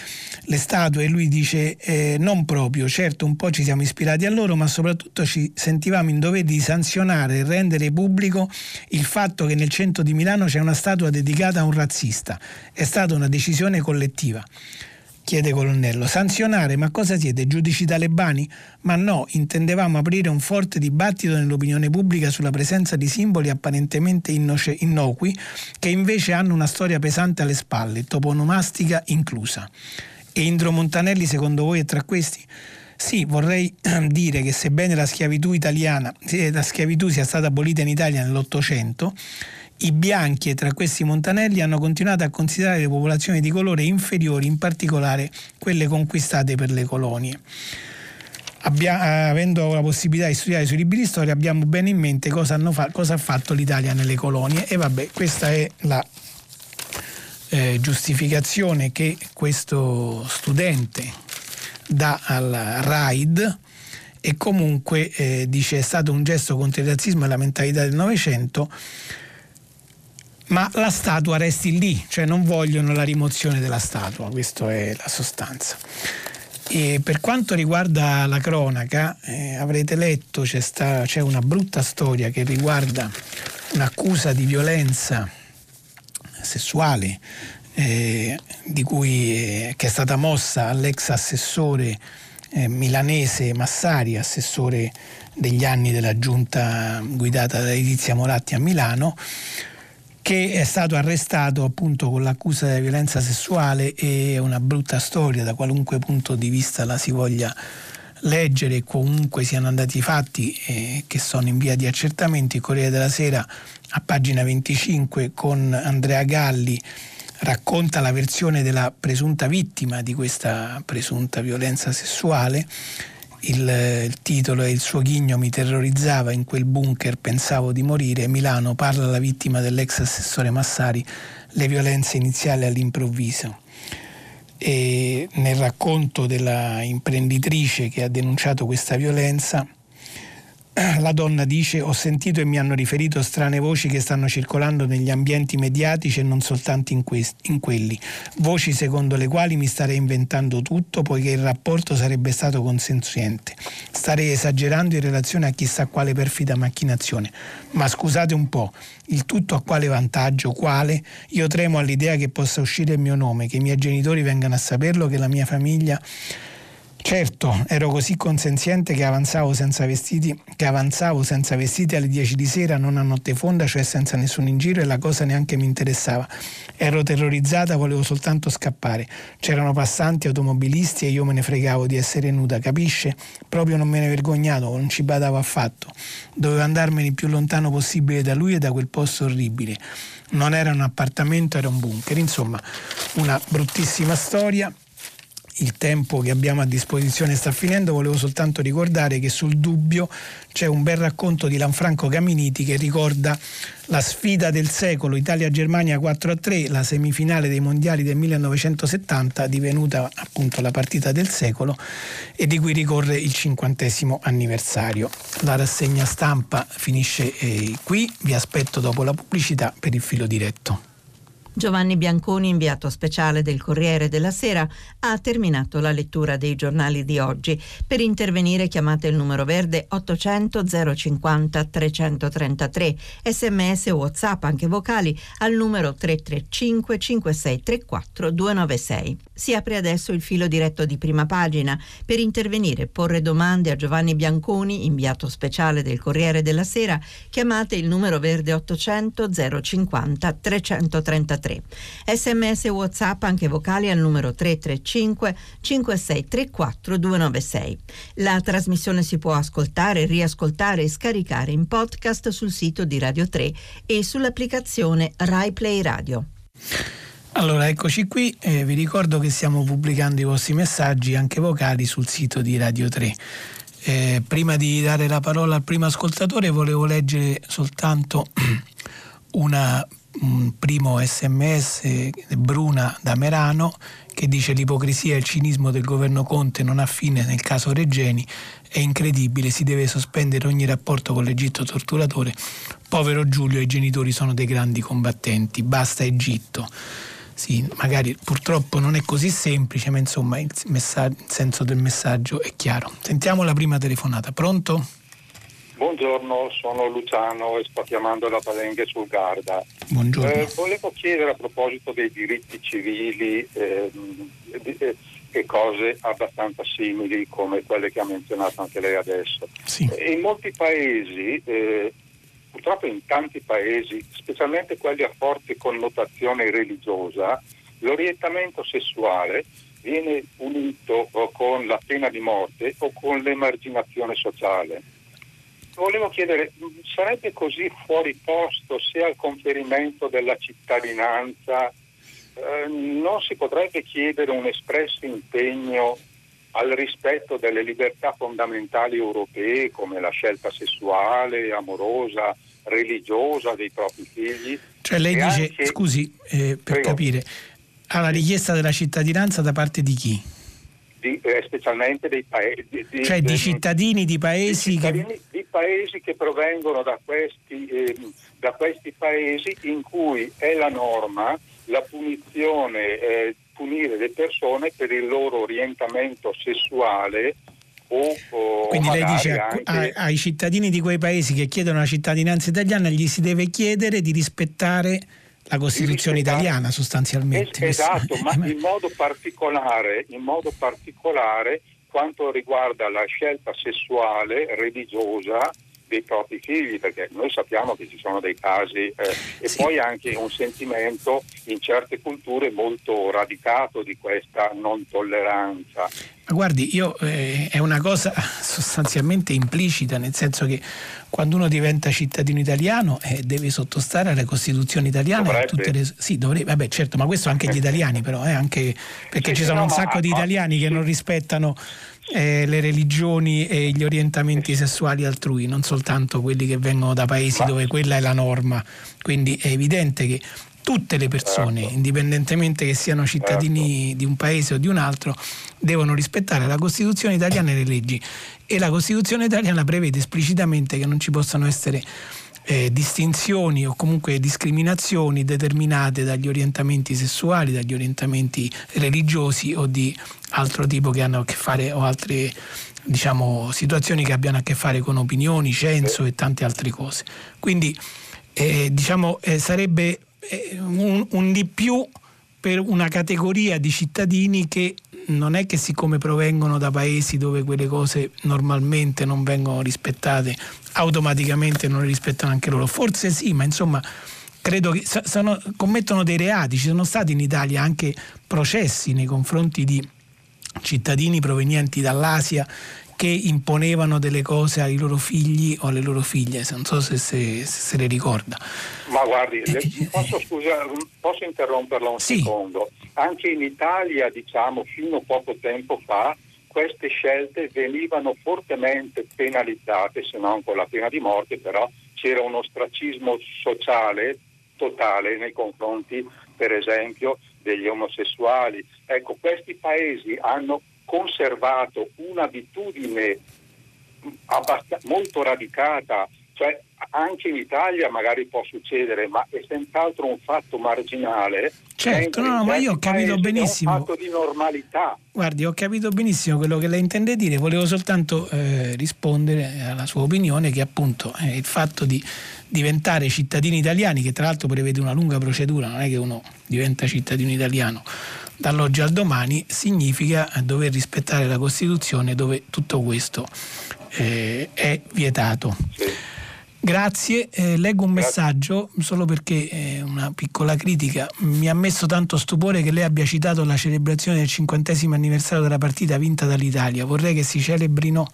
le statue e lui dice eh, non proprio certo un po' ci siamo ispirati a loro ma soprattutto ci sentivamo in dovere di sanzionare e rendere pubblico il fatto che nel centro di Milano c'è una statua dedicata a un razzista è stata una decisione collettiva chiede Colonnello. Sanzionare, ma cosa siete, giudici talebani? Ma no, intendevamo aprire un forte dibattito nell'opinione pubblica sulla presenza di simboli apparentemente innoce, innocui che invece hanno una storia pesante alle spalle, toponomastica inclusa. E Indro Montanelli secondo voi è tra questi? Sì, vorrei dire che sebbene la schiavitù italiana, la schiavitù sia stata abolita in Italia nell'Ottocento, i bianchi e tra questi Montanelli hanno continuato a considerare le popolazioni di colore inferiori, in particolare quelle conquistate per le colonie. Abbia, avendo la possibilità di studiare sui libri di storia, abbiamo bene in mente cosa, fa, cosa ha fatto l'Italia nelle colonie. E vabbè, questa è la eh, giustificazione che questo studente dà al RAID. E comunque eh, dice è stato un gesto contro il razzismo e la mentalità del Novecento ma la statua resti lì, cioè non vogliono la rimozione della statua, questa è la sostanza. E per quanto riguarda la cronaca, eh, avrete letto c'è, sta, c'è, una brutta storia che riguarda un'accusa di violenza sessuale eh, cui, eh, che è stata mossa all'ex assessore eh, milanese Massari, assessore degli anni della giunta guidata da Letizia Moratti a Milano che è stato arrestato appunto con l'accusa di violenza sessuale e una brutta storia da qualunque punto di vista la si voglia leggere comunque siano andati i fatti eh, che sono in via di accertamento. Il Corriere della Sera a pagina 25 con Andrea Galli racconta la versione della presunta vittima di questa presunta violenza sessuale il, il, titolo e il suo ghigno mi terrorizzava, in quel bunker pensavo di morire, Milano parla la vittima dell'ex assessore Massari, le violenze iniziali all'improvviso. E nel racconto della imprenditrice che ha denunciato questa violenza, la donna dice ho sentito e mi hanno riferito strane voci che stanno circolando negli ambienti mediatici e non soltanto in, questi, in, quelli, voci secondo le quali mi starei inventando tutto poiché il rapporto sarebbe stato consensuente. Starei esagerando in relazione a chissà quale perfida macchinazione. Ma scusate un po', il tutto a quale vantaggio? Quale? Io tremo all'idea che possa uscire il mio nome, che i miei genitori vengano a saperlo, che la mia famiglia Certo, ero così consenziente che avanzavo senza vestiti, che avanzavo senza vestiti alle 10 di sera, non a notte fonda, cioè senza nessun in giro e la cosa neanche mi interessava. Ero terrorizzata, volevo soltanto scappare. C'erano passanti, automobilisti e io me ne fregavo di essere nuda, capisce? Proprio non me ne vergognavo, non ci badavo affatto. Dovevo andarmene il più lontano possibile da lui e da quel posto orribile. Non era un appartamento, era un bunker. Insomma, una bruttissima storia il tempo che abbiamo a disposizione sta finendo, volevo soltanto ricordare che sul dubbio c'è un bel racconto di Lanfranco Caminiti che ricorda la sfida del secolo Italia-Germania 4-3, la semifinale dei mondiali del 1970, divenuta appunto la partita del secolo e di cui ricorre il cinquantesimo anniversario. La rassegna stampa finisce eh, qui, vi aspetto dopo la pubblicità per il filo diretto. Giovanni Bianconi, inviato speciale del Corriere della Sera, ha terminato la lettura dei giornali di oggi. Per intervenire chiamate il numero verde 800 050 333, sms o whatsapp anche vocali al numero 335 5634 296. Si apre adesso il filo diretto di prima pagina. Per intervenire e porre domande a Giovanni Bianconi, inviato speciale del Corriere della Sera, chiamate il numero verde 800 050 333. 3. Sms e WhatsApp anche vocali al numero 335 5634 296. La trasmissione si può ascoltare, riascoltare e scaricare in podcast sul sito di Radio 3 e sull'applicazione Rai Play Radio. Allora, eccoci qui, eh, vi ricordo che stiamo pubblicando i vostri messaggi anche vocali sul sito di Radio 3. Eh, prima di dare la parola al primo ascoltatore volevo leggere soltanto una un primo sms Bruna da Merano che dice l'ipocrisia e il cinismo del governo Conte non ha fine nel caso Regeni, è incredibile, si deve sospendere ogni rapporto con l'Egitto torturatore. Povero Giulio, i genitori sono dei grandi combattenti, basta Egitto. Sì, magari purtroppo non è così semplice, ma insomma il, messaggio, il senso del messaggio è chiaro. Sentiamo la prima telefonata. Pronto? Buongiorno, sono Luciano e sto chiamando da Palenghe sul Garda. Buongiorno. Eh, volevo chiedere a proposito dei diritti civili eh, eh, e cose abbastanza simili come quelle che ha menzionato anche lei adesso. Sì. Eh, in molti paesi, eh, purtroppo in tanti paesi, specialmente quelli a forte connotazione religiosa, l'orientamento sessuale viene unito con la pena di morte o con l'emarginazione sociale volevo chiedere, sarebbe così fuori posto se al conferimento della cittadinanza eh, non si potrebbe chiedere un espresso impegno al rispetto delle libertà fondamentali europee come la scelta sessuale, amorosa, religiosa dei propri figli? Cioè lei dice, anche... scusi, eh, per Prego. capire, alla richiesta della cittadinanza da parte di chi? Di, eh, specialmente dei paesi. Di, cioè di, di cittadini di paesi, cittadini che... di paesi che provengono da questi, eh, da questi, paesi in cui è la norma la punizione, eh, punire le persone per il loro orientamento sessuale o, o Quindi lei dice anche... ai cittadini di quei paesi che chiedono la cittadinanza italiana gli si deve chiedere di rispettare la Costituzione italiana sostanzialmente. esatto, ma in modo particolare, in modo particolare quanto riguarda la scelta sessuale religiosa dei propri figli, perché noi sappiamo che ci sono dei casi eh, e sì. poi anche un sentimento in certe culture molto radicato di questa non tolleranza. Ma guardi, io, eh, è una cosa sostanzialmente implicita, nel senso che quando uno diventa cittadino italiano eh, deve sottostare alla Costituzione italiana. Le, sì, dovrebbe, vabbè, certo, ma questo anche gli italiani, però, eh, anche perché sì, ci sono no, un sacco di italiani che non rispettano eh, le religioni e gli orientamenti sessuali altrui, non soltanto quelli che vengono da paesi dove quella è la norma. Quindi è evidente che tutte le persone, certo. indipendentemente che siano cittadini certo. di un paese o di un altro, devono rispettare la Costituzione italiana e le leggi. E la Costituzione italiana prevede esplicitamente che non ci possano essere eh, distinzioni o comunque discriminazioni determinate dagli orientamenti sessuali, dagli orientamenti religiosi o di altro tipo che hanno a che fare o altre diciamo, situazioni che abbiano a che fare con opinioni, censo e tante altre cose. Quindi eh, diciamo, eh, sarebbe eh, un, un di più per una categoria di cittadini che non è che siccome provengono da paesi dove quelle cose normalmente non vengono rispettate, automaticamente non le rispettano anche loro. Forse sì, ma insomma credo che sono, commettono dei reati. Ci sono stati in Italia anche processi nei confronti di cittadini provenienti dall'Asia che imponevano delle cose ai loro figli o alle loro figlie, non so se, se, se, se le ricorda. Ma guardi, eh, eh posso, eh. scusa, posso interromperla un sì. secondo? Anche in Italia, diciamo, fino a poco tempo fa, queste scelte venivano fortemente penalizzate, se non con la pena di morte, però c'era un ostracismo sociale totale nei confronti, per esempio, degli omosessuali. Ecco, questi paesi hanno conservato un'abitudine abbast- molto radicata, cioè anche in Italia magari può succedere, ma è senz'altro un fatto marginale. Certo, no, no ma io ho capito benissimo. È un fatto di normalità. Guardi, ho capito benissimo quello che lei intende dire, volevo soltanto eh, rispondere alla sua opinione che appunto eh, il fatto di diventare cittadini italiani, che tra l'altro prevede una lunga procedura, non è che uno diventa cittadino italiano dall'oggi al domani, significa dover rispettare la Costituzione dove tutto questo eh, è vietato. Sì. Grazie, eh, leggo un messaggio solo perché eh, una piccola critica. Mi ha messo tanto stupore che lei abbia citato la celebrazione del cinquantesimo anniversario della partita vinta dall'Italia. Vorrei che si celebrino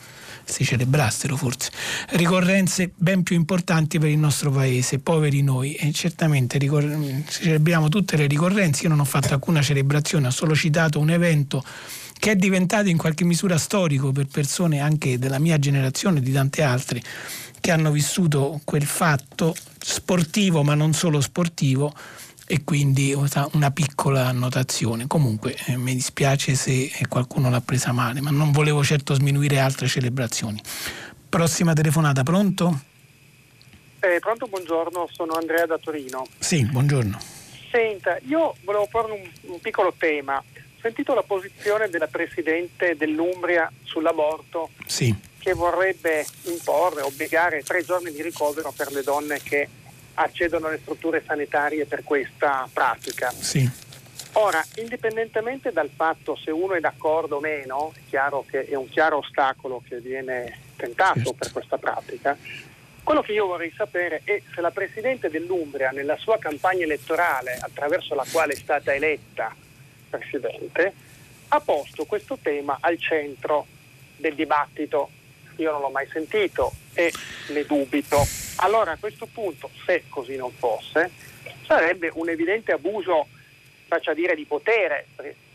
si celebrassero forse, ricorrenze ben più importanti per il nostro paese, poveri noi. E certamente ricor- celebriamo tutte le ricorrenze, io non ho fatto alcuna celebrazione, ho solo citato un evento che è diventato in qualche misura storico per persone anche della mia generazione e di tante altre che hanno vissuto quel fatto sportivo, ma non solo sportivo, e quindi una piccola annotazione. Comunque eh, mi dispiace se qualcuno l'ha presa male, ma non volevo certo sminuire altre celebrazioni. Prossima telefonata, pronto? Eh, pronto, buongiorno, sono Andrea da Torino. Sì, buongiorno. Senta, io volevo porre un, un piccolo tema. Ho sentito la posizione della Presidente dell'Umbria sull'aborto sì. che vorrebbe imporre, obbligare tre giorni di ricovero per le donne che accedono alle strutture sanitarie per questa pratica. Sì. Ora, indipendentemente dal fatto se uno è d'accordo o meno, è chiaro che è un chiaro ostacolo che viene tentato certo. per questa pratica, quello che io vorrei sapere è se la Presidente dell'Umbria nella sua campagna elettorale, attraverso la quale è stata eletta Presidente, ha posto questo tema al centro del dibattito. Io non l'ho mai sentito e ne dubito. Allora a questo punto, se così non fosse, sarebbe un evidente abuso, faccia dire, di potere.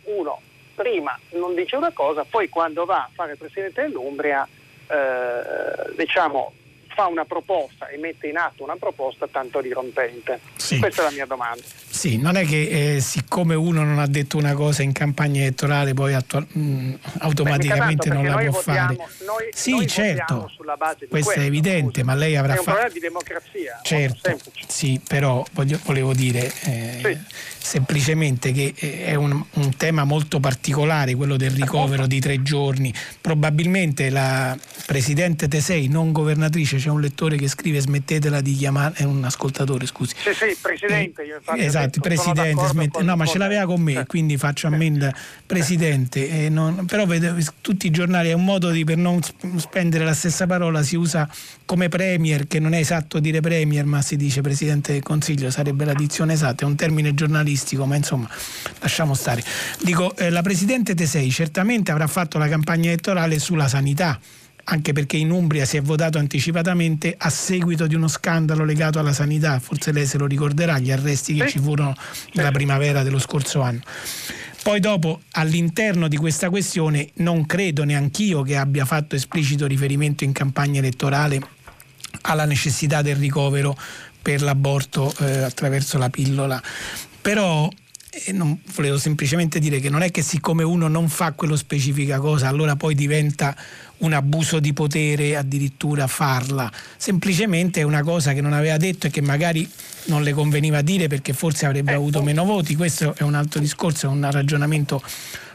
Uno prima non dice una cosa, poi quando va a fare Presidente dell'Umbria, eh, diciamo, fa una proposta e mette in atto una proposta tanto dirompente. Sì. Questa è la mia domanda. Sì, non è che eh, siccome uno non ha detto una cosa in campagna elettorale poi attual- mh, mm, automaticamente Beh, non la può votiamo, fare. Noi, sì, noi certo, questo, questo, è evidente, ma lei avrà fatto... È un problema di democrazia. Certo, sì, però voglio, volevo dire eh, sì. Semplicemente che eh, è un, un, tema molto particolare quello del ricovero di tre giorni. Probabilmente la Presidente Tesei, non governatrice, c'è un lettore che scrive smettetela di chiamare, è un ascoltatore scusi. Sì, sì, Presidente. Io esatto, Presidente, smette, no ma ce l'aveva con me, quindi faccio ammenda Presidente. Eh, non, però vedo, tutti i giornali è un modo di, per non spendere la stessa parola, si usa come Premier, che non è esatto dire Premier, ma si dice Presidente del Consiglio, sarebbe la dizione esatta, è un termine giornalistico, ma insomma lasciamo stare. Dico, eh, la Presidente Tesei certamente avrà fatto la campagna elettorale sulla sanità anche perché in Umbria si è votato anticipatamente a seguito di uno scandalo legato alla sanità, forse lei se lo ricorderà, gli arresti che ci furono nella primavera dello scorso anno. Poi dopo all'interno di questa questione non credo neanch'io che abbia fatto esplicito riferimento in campagna elettorale alla necessità del ricovero per l'aborto eh, attraverso la pillola. Però eh, non, volevo semplicemente dire che non è che siccome uno non fa quello specifica cosa allora poi diventa un abuso di potere addirittura farla, semplicemente è una cosa che non aveva detto e che magari non le conveniva dire perché forse avrebbe ecco. avuto meno voti, questo è un altro discorso, è un ragionamento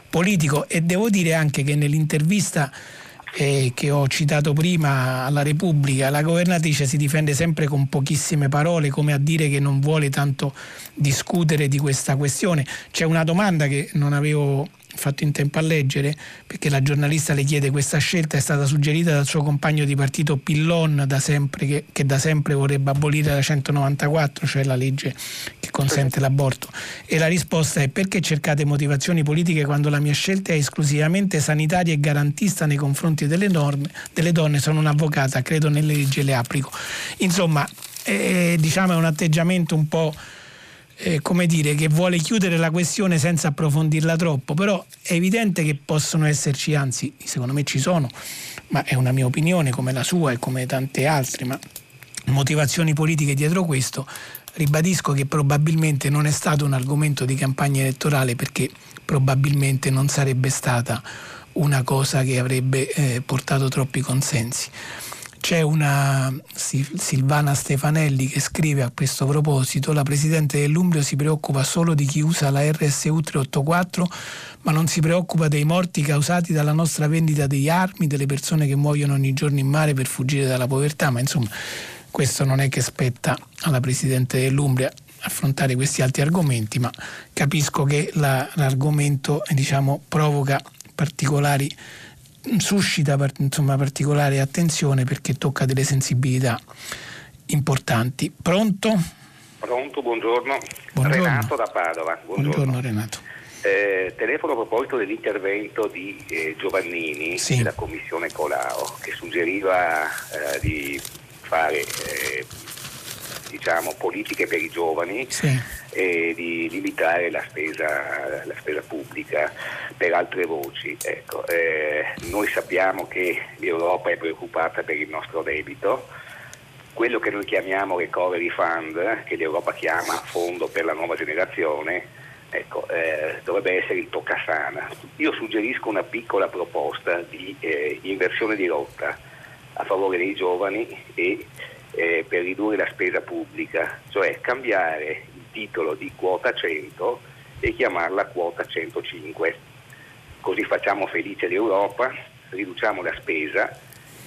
politico. E devo dire anche che nell'intervista eh, che ho citato prima alla Repubblica, la governatrice si difende sempre con pochissime parole, come a dire che non vuole tanto discutere di questa questione. C'è una domanda che non avevo fatto in tempo a leggere, perché la giornalista le chiede questa scelta è stata suggerita dal suo compagno di partito Pillon da sempre, che, che, da sempre vorrebbe abolire la 194, cioè la legge che consente l'aborto. E la risposta è perché cercate motivazioni politiche quando la mia scelta è esclusivamente sanitaria e garantista nei confronti delle norme, delle donne, sono un'avvocata, credo nelle leggi e le applico. Insomma, eh, diciamo è un atteggiamento un po' eh, come dire, che vuole chiudere la questione senza approfondirla troppo, però è evidente che possono esserci, anzi secondo me ci sono, ma è una mia opinione come la sua e come tante altre, ma motivazioni politiche dietro questo. Ribadisco che probabilmente non è stato un argomento di campagna elettorale perché probabilmente non sarebbe stata una cosa che avrebbe eh, portato troppi consensi. C'è una Silvana Stefanelli che scrive a questo proposito, la Presidente dell'Umbrio si preoccupa solo di chi usa la RSU 384, ma non si preoccupa dei morti causati dalla nostra vendita degli armi, delle persone che muoiono ogni giorno in mare per fuggire dalla povertà, ma insomma questo non è che spetta alla Presidente dell'Umbria affrontare questi altri argomenti, ma capisco che la, l'argomento diciamo, provoca particolari suscita insomma, particolare attenzione perché tocca delle sensibilità importanti. Pronto? Pronto, buongiorno. buongiorno. Renato da Padova. Buongiorno, buongiorno Renato. Eh, telefono a proposito dell'intervento di eh, Giovannini sì. della Commissione Colao che suggeriva eh, di fare eh, diciamo, politiche per i giovani sì. e di limitare la spesa, la spesa pubblica per altre voci. Ecco, eh, noi sappiamo che l'Europa è preoccupata per il nostro debito quello che noi chiamiamo Recovery Fund, che l'Europa chiama Fondo per la nuova generazione, ecco, eh, dovrebbe essere il toccasana. Io suggerisco una piccola proposta di eh, inversione di rotta a favore dei giovani e eh, per ridurre la spesa pubblica, cioè cambiare il titolo di quota 100 e chiamarla quota 105. Così facciamo felice l'Europa, riduciamo la spesa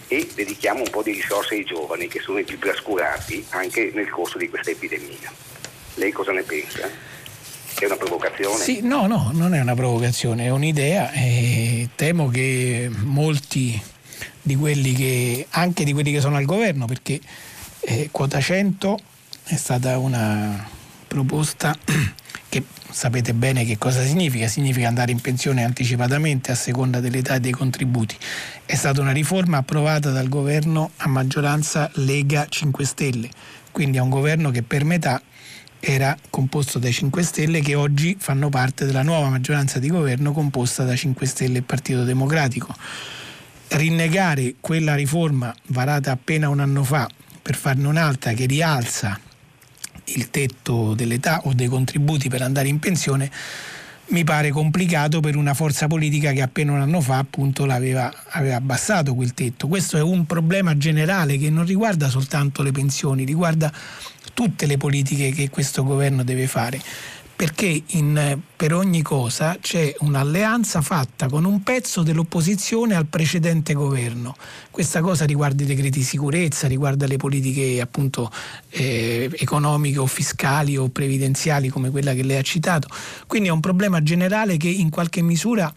e dedichiamo un po' di risorse ai giovani che sono i più trascurati anche nel corso di questa epidemia. Lei cosa ne pensa? È una provocazione? Sì, no, no, non è una provocazione, è un'idea e temo che molti di quelli che, anche di quelli che sono al governo, perché eh, quota 100 è stata una proposta che sapete bene che cosa significa, significa andare in pensione anticipatamente a seconda dell'età e dei contributi. È stata una riforma approvata dal governo a maggioranza Lega 5 Stelle, quindi è un governo che per metà era composto dai 5 Stelle che oggi fanno parte della nuova maggioranza di governo composta da 5 Stelle e Partito Democratico. Rinnegare quella riforma varata appena un anno fa per farne un'altra che rialza il tetto dell'età o dei contributi per andare in pensione mi pare complicato per una forza politica che appena un anno fa appunto l'aveva aveva abbassato quel tetto. Questo è un problema generale che non riguarda soltanto le pensioni, riguarda tutte le politiche che questo governo deve fare perché in, per ogni cosa c'è un'alleanza fatta con un pezzo dell'opposizione al precedente governo. Questa cosa riguarda i decreti di sicurezza, riguarda le politiche appunto eh, economiche o fiscali o previdenziali come quella che lei ha citato. Quindi è un problema generale che in qualche misura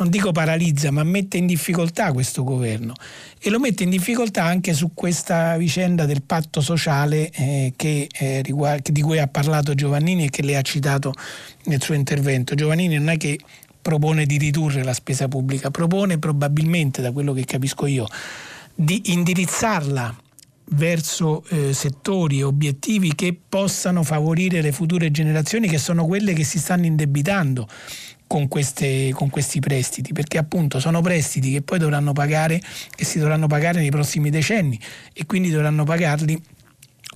non dico paralizza, ma mette in difficoltà questo governo e lo mette in difficoltà anche su questa vicenda del patto sociale eh, che, eh, riguarda, di cui ha parlato Giovannini e che lei ha citato nel suo intervento. Giovannini non è che propone di ridurre la spesa pubblica, propone probabilmente, da quello che capisco io, di indirizzarla verso eh, settori e obiettivi che possano favorire le future generazioni che sono quelle che si stanno indebitando con, queste, con, questi prestiti, perché appunto sono prestiti che poi dovranno pagare e si dovranno pagare nei prossimi decenni e quindi dovranno pagarli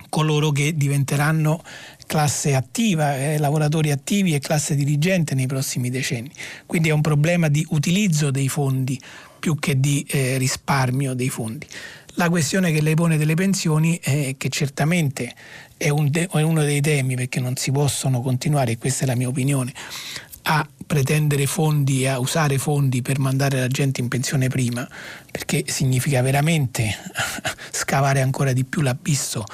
coloro che diventeranno classe attiva, eh, lavoratori attivi e classe dirigente nei prossimi decenni. Quindi è un problema di utilizzo dei fondi più che di eh, risparmio dei fondi. La questione che lei pone delle pensioni è che certamente è, un de- è uno dei temi perché non si possono continuare, e questa è la mia opinione, a pretendere fondi, a usare fondi per mandare la gente in pensione prima, perché significa veramente scavare ancora di più l'abisso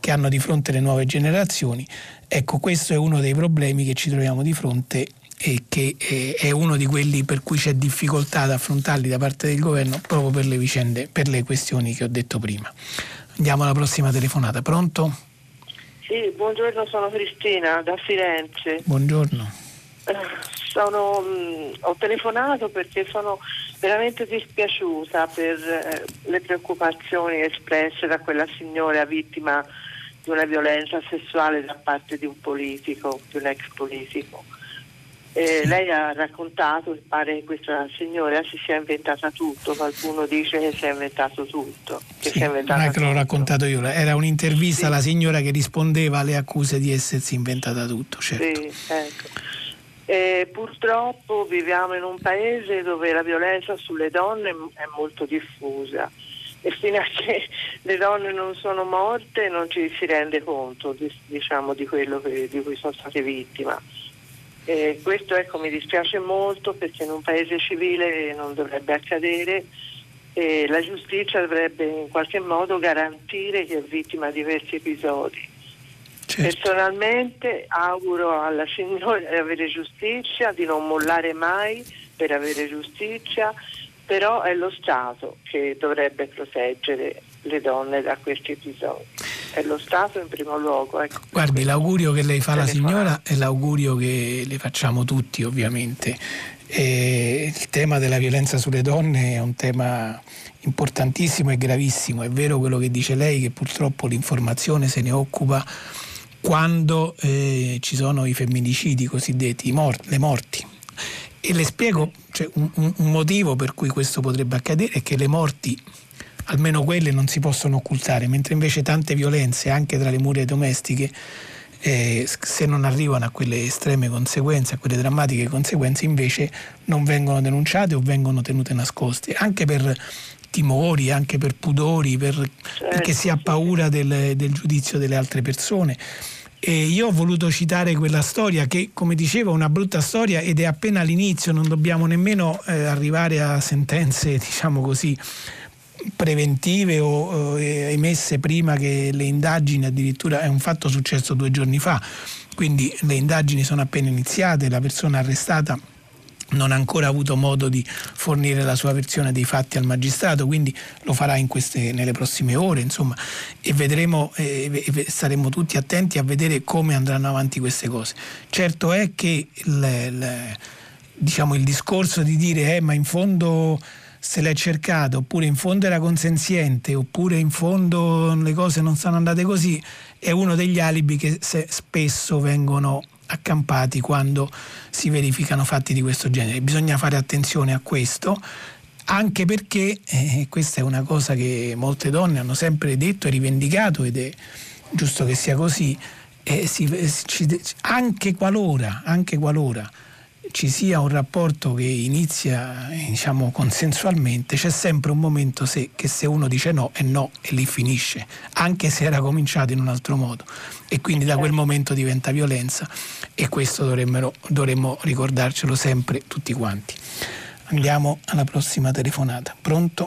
che hanno di fronte le nuove generazioni. Ecco, questo è uno dei problemi che ci troviamo di fronte e che è uno di quelli per cui c'è difficoltà ad affrontarli da parte del governo proprio per le vicende, per le questioni che ho detto prima. Andiamo alla prossima telefonata. Pronto? Sì, buongiorno, sono Cristina da Firenze. Buongiorno sono, mh, ho telefonato perché sono veramente dispiaciuta per eh, le preoccupazioni espresse da quella signora vittima di una violenza sessuale da parte di un politico, di un ex politico. Eh, lei ha raccontato, pare che questa signora si sia inventata tutto, qualcuno dice che si è inventato tutto. Che sì, non è che l'ho raccontato io, era un'intervista sì. alla signora che rispondeva alle accuse di essersi inventata tutto. Certo. Sì, ecco. Eh, purtroppo viviamo in un paese dove la violenza sulle donne è molto diffusa e fino a che le donne non sono morte non ci si rende conto diciamo, di quello che, di cui sono state vittime. Eh, questo ecco, mi dispiace molto perché in un paese civile non dovrebbe accadere e la giustizia dovrebbe in qualche modo garantire chi è vittima di questi episodi Certo. Personalmente auguro alla signora di avere giustizia, di non mollare mai per avere giustizia, però è lo Stato che dovrebbe proteggere le donne da questi episodi. È lo Stato in primo luogo. Ecco. Guardi, l'augurio che lei fa alla signora è l'augurio che le facciamo tutti, ovviamente. E il tema della violenza sulle donne è un tema importantissimo e gravissimo. È vero quello che dice lei, che purtroppo l'informazione se ne occupa quando eh, ci sono i femminicidi cosiddetti, mor- le morti. E le spiego cioè, un, un, motivo per cui questo potrebbe accadere è che le morti almeno quelle non si possono occultare, mentre invece tante violenze anche tra le mura domestiche eh, se non arrivano a quelle estreme conseguenze, a quelle drammatiche conseguenze, invece non vengono denunciate o vengono tenute nascoste, anche per timori, anche per pudori, per, certo. perché si ha paura del, del giudizio delle altre persone. E io ho voluto citare quella storia che, come dicevo, è una brutta storia ed è appena all'inizio, non dobbiamo nemmeno eh, arrivare a sentenze, diciamo così, preventive o eh, emesse prima che le indagini, addirittura è un fatto successo due giorni fa, quindi le indagini sono appena iniziate, la persona arrestata non ha ancora avuto modo di fornire la sua versione dei fatti al magistrato, quindi lo farà queste, nelle prossime ore, insomma, e vedremo eh, staremo tutti attenti a vedere come andranno avanti queste cose. Certo è che il, il, diciamo, il discorso di dire eh, ma in fondo se l'è cercato, oppure in fondo era consenziente, oppure in fondo le cose non sono andate così, è uno degli alibi che spesso vengono accampati quando si verificano fatti di questo genere. Bisogna fare attenzione a questo, anche perché eh, questa è una cosa che molte donne hanno sempre detto e rivendicato ed è giusto che sia così, eh, si, ci, anche qualora, anche qualora ci sia un rapporto che inizia diciamo, consensualmente, c'è sempre un momento se, che se uno dice no è no e lì finisce, anche se era cominciato in un altro modo e quindi da quel momento diventa violenza e questo dovremmo, dovremmo ricordarcelo sempre tutti quanti. Andiamo alla prossima telefonata. Pronto?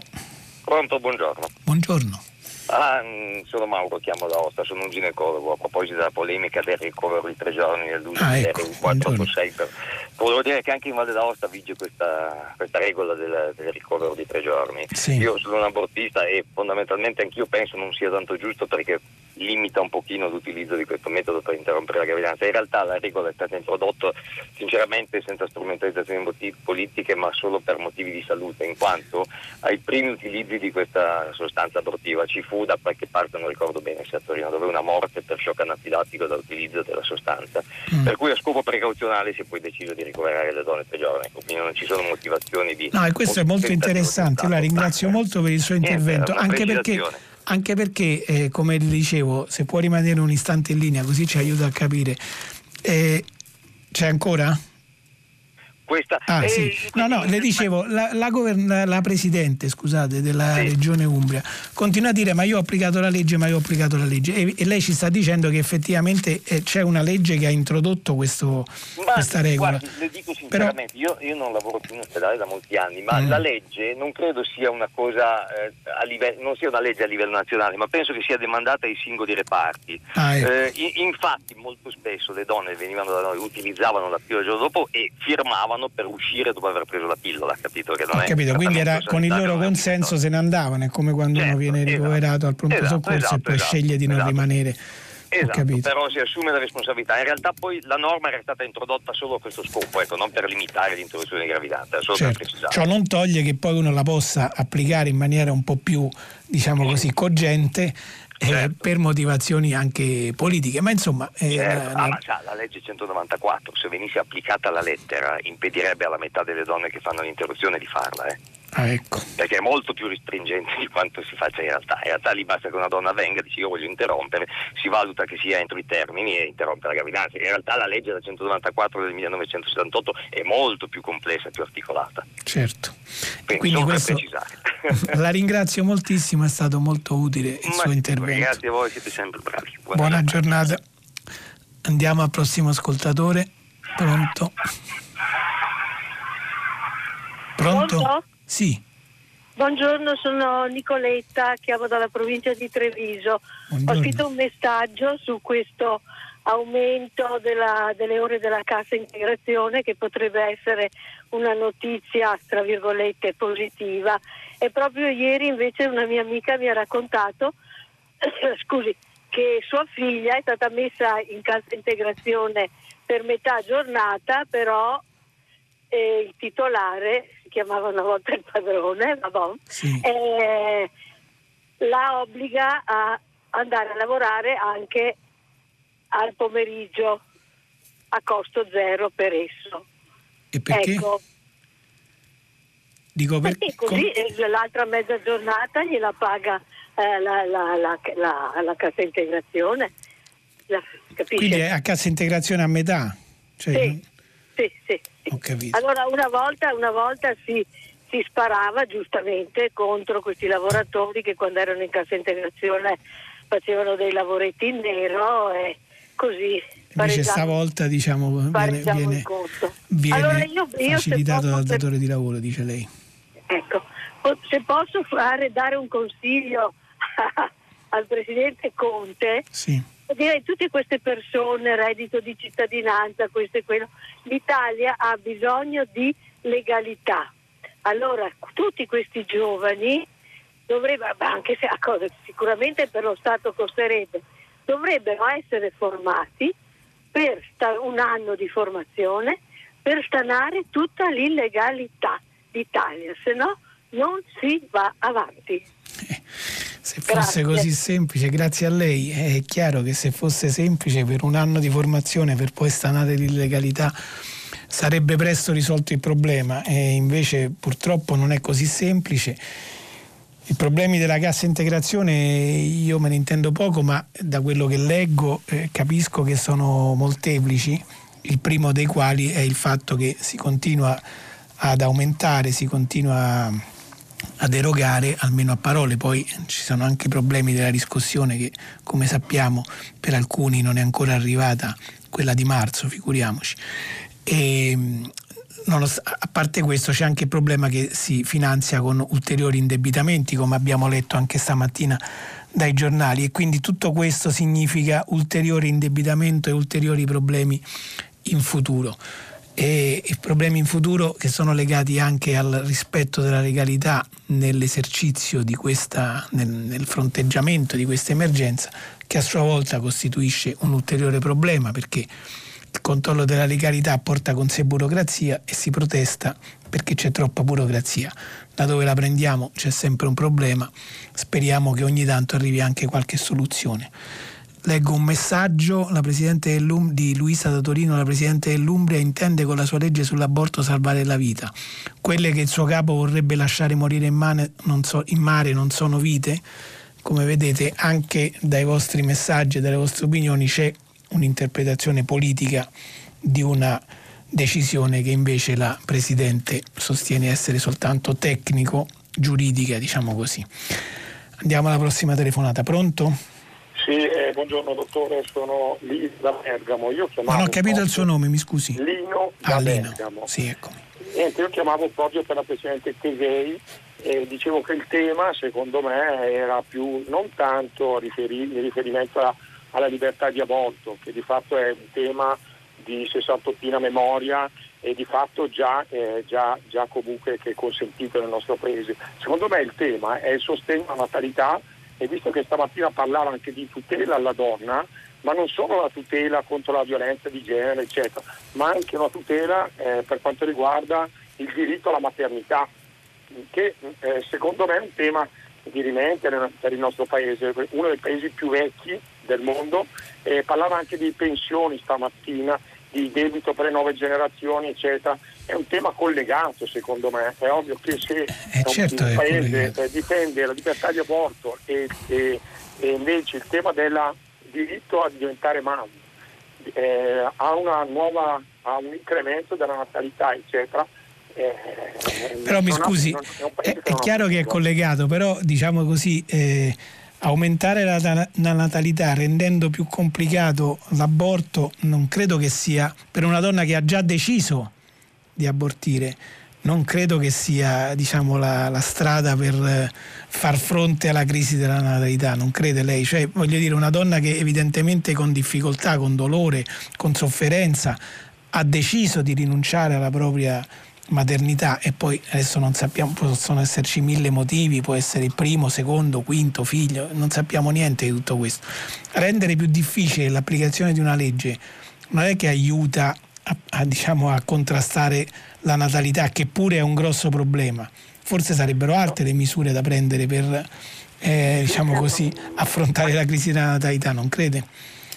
Pronto, buongiorno. Buongiorno. Ah, mm, sono Mauro, chiamo da Osta, sono un ginecologo. A proposito della polemica del ricovero di tre giorni nell'uso ah, ecco, 486 per... Volevo dire che anche in Valle d'Aosta vige questa, questa regola del, del, ricovero di tre giorni. Sì. Io sono un abortista e fondamentalmente anch'io penso non sia tanto giusto perché limita un pochino l'utilizzo di questo metodo per interrompere la gravidanza. In realtà la regola è stata introdotta sinceramente senza strumentalizzazioni politiche ma solo per motivi di salute, in quanto ai primi utilizzi di questa sostanza abortiva ci fu da qualche parte, non ricordo bene se a Torino, dove una morte per shock anafilattico dall'utilizzo della sostanza, mm. per cui a scopo precauzionale si è poi deciso di ricoverare le donne tre giorni, quindi non ci sono motivazioni di... No, e questo è molto interessante, la ringrazio molto per il suo intervento, Niente, anche perché anche perché, eh, come dicevo, se può rimanere un istante in linea così ci aiuta a capire. Eh, c'è ancora? Questa. Ah, sì. No, no, le dicevo, la, la, govern- la Presidente scusate, della sì. Regione Umbria continua a dire ma io ho applicato la legge, ma io ho applicato la legge e, e lei ci sta dicendo che effettivamente eh, c'è una legge che ha introdotto questo, ma, questa regola. Guardi, le dico sinceramente, Però... io, io, non lavoro più in ospedale da molti anni, ma mm. la legge non credo sia una cosa, eh, a livello, non sia una legge a livello nazionale, ma penso che sia demandata ai singoli reparti. Ah, ecco. eh, infatti molto spesso le donne venivano da noi, utilizzavano la pillola il giorno dopo e firmavano andavano per uscire dopo aver preso la pillola, capito? Che non Ho capito, quindi era con il loro consenso se ne andavano, è come quando certo, uno viene esatto, ricoverato al pronto esatto, soccorso esatto, e poi esatto, sceglie di non esatto. rimanere. Esatto, però si assume la responsabilità. In realtà poi la norma era stata introdotta solo a questo scopo, ecco, non per limitare l'introduzione di gravidanza, solo certo. per precisare. Ciò non toglie che poi uno la possa applicare in maniera un po' più, diciamo così, cogente certo. per motivazioni anche politiche, ma insomma... Eh, certo. la, ah, la... la, legge 194, se venisse applicata alla lettera, impedirebbe alla metà delle donne che fanno l'interruzione di farla. Eh. Ah, ecco. Perché è molto più restringente di quanto si faccia in realtà. In realtà lì basta che una donna venga e dice io voglio interrompere, si valuta che sia entro i termini e interrompe la gravidanza. In realtà la legge del 194 del 1978 è molto più complessa e più articolata. Certo. Quindi, Quindi questo, la ringrazio moltissimo, è stato molto utile il Ma suo intervento. Grazie a voi, siete sempre bravi. Buona, Buona giornata. Andiamo al prossimo ascoltatore. Pronto? Pronto? Pronto? Sì. Buongiorno, sono Nicoletta, chiamo dalla provincia di Treviso. Buongiorno. Ho scritto un messaggio su questo aumento della, delle ore della cassa integrazione che potrebbe essere una notizia, tra virgolette, positiva. E proprio ieri invece una mia amica mi ha raccontato, scusi, che sua figlia è stata messa in cassa integrazione per metà giornata, però eh, il titolare chiamava una volta il padrone, vabbè, sì. eh, la obbliga a andare a lavorare anche al pomeriggio a costo zero per esso. E perché? Ecco, Dico perché così com- l'altra mezza giornata gliela paga eh, la, la, la, la, cassa integrazione. Quindi è a cassa integrazione a metà? Cioè, sì, sì, sì. Allora una volta, una volta si, si sparava giustamente contro questi lavoratori che quando erano in cassa integrazione facevano dei lavoretti in nero e così Invece stavolta diciamo, viene, viene, viene allora io, io facilitato dal datore di lavoro, dice lei. Ecco, se posso fare, dare un consiglio al Presidente Conte, sì. Direi tutte queste persone, reddito di cittadinanza, questo e quello, l'Italia ha bisogno di legalità. Allora tutti questi giovani dovrebbero, anche se cosa sicuramente per lo Stato costerebbe, dovrebbero essere formati per un anno di formazione per stanare tutta l'illegalità d'Italia, se no non si va avanti. Eh, se fosse grazie. così semplice, grazie a lei, è chiaro che se fosse semplice per un anno di formazione per poi stanare l'illegalità sarebbe presto risolto il problema e invece purtroppo non è così semplice. I problemi della cassa integrazione io me ne intendo poco, ma da quello che leggo eh, capisco che sono molteplici, il primo dei quali è il fatto che si continua ad aumentare, si continua ad erogare, almeno a parole, poi ci sono anche problemi della riscossione che come sappiamo per alcuni non è ancora arrivata, quella di marzo, figuriamoci. E, a parte questo c'è anche il problema che si finanzia con ulteriori indebitamenti, come abbiamo letto anche stamattina dai giornali, e quindi tutto questo significa ulteriore indebitamento e ulteriori problemi in futuro. E, problemi in futuro che sono legati anche al rispetto della legalità nell'esercizio di questa, nel, nel fronteggiamento di questa emergenza, che a sua volta costituisce un ulteriore problema perché il controllo della legalità porta con sé burocrazia e si protesta perché c'è troppa burocrazia. Da dove la prendiamo c'è sempre un problema, speriamo che ogni tanto arrivi anche qualche soluzione. Leggo un messaggio di Luisa da Torino, la Presidente dell'Umbria intende con la sua legge sull'aborto salvare la vita. Quelle che il suo capo vorrebbe lasciare morire in mare non, so, in mare non sono vite? Come vedete anche dai vostri messaggi e dalle vostre opinioni c'è un'interpretazione politica di una decisione che invece la Presidente sostiene essere soltanto tecnico, giuridica, diciamo così. Andiamo alla prossima telefonata, pronto? Sì, eh, buongiorno dottore, sono Lino da Bergamo. Io chiamavo non ho capito il suo nome, mi scusi. Lino da ah, Bergamo. Sì, eccomi. Niente, io chiamavo proprio per la Presidente Tesei e dicevo che il tema secondo me era più non tanto riferi- in riferimento a alla libertà di aborto, che di fatto è un tema di 68 memoria e di fatto già, eh, già, già comunque che è consentito nel nostro paese. Secondo me il tema è il sostegno alla natalità e visto che stamattina parlava anche di tutela alla donna, ma non solo la tutela contro la violenza di genere, eccetera, ma anche una tutela eh, per quanto riguarda il diritto alla maternità, che eh, secondo me è un tema di rimente per il nostro paese, uno dei paesi più vecchi del mondo, eh, parlava anche di pensioni stamattina, di debito per le nuove generazioni, eccetera. È un tema collegato secondo me, è ovvio che se eh certo un paese eh, difende la libertà di aborto e, e, e, invece il tema del diritto a diventare mamma eh, ha, nuova, ha un incremento della natalità, eccetera, eh, però mi scusi, è, è chiaro che è collegato, però diciamo così, eh, aumentare la, la, natalità rendendo più complicato l'aborto non credo che sia, per una donna che ha già deciso di abortire, non credo che sia diciamo, la, la, strada per far fronte alla crisi della natalità, non crede lei? Cioè, voglio dire, una donna che evidentemente con difficoltà, con dolore, con sofferenza ha deciso di rinunciare alla propria maternità e poi adesso non sappiamo, possono esserci mille motivi, può essere il primo, secondo, quinto figlio, non sappiamo niente di tutto questo. Rendere più difficile l'applicazione di una legge non è che aiuta a, a, diciamo, a contrastare la natalità, che pure è un grosso problema. Forse sarebbero altre le misure da prendere per eh, diciamo così, affrontare la crisi della natalità, non crede?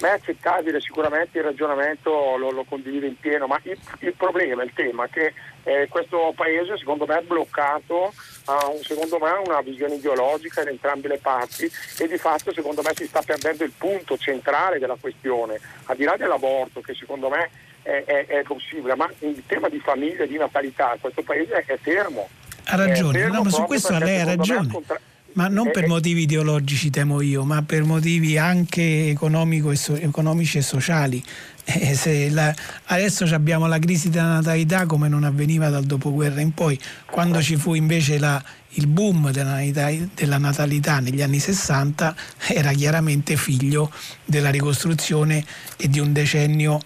ma è accettabile sicuramente il ragionamento, lo, lo condivido in pieno, ma il, il, problema, il tema è che eh, questo paese secondo me è bloccato a un, secondo me una visione ideologica in entrambe le parti e di fatto secondo me si sta perdendo il punto centrale della questione, al di là dell'aborto che secondo me è, è, è possibile, ma il tema di famiglia e di natalità questo paese è fermo. Ha ragione, no, ma su questo lei ha ragione. Contra- ma non per motivi ideologici, temo io, ma per motivi anche e so- economici e sociali. Eh, la, adesso abbiamo la crisi della natalità come non avveniva dal dopoguerra in poi, quando ci fu invece la, il boom della natalità, della natalità, negli anni 60 era chiaramente figlio della ricostruzione e di un decennio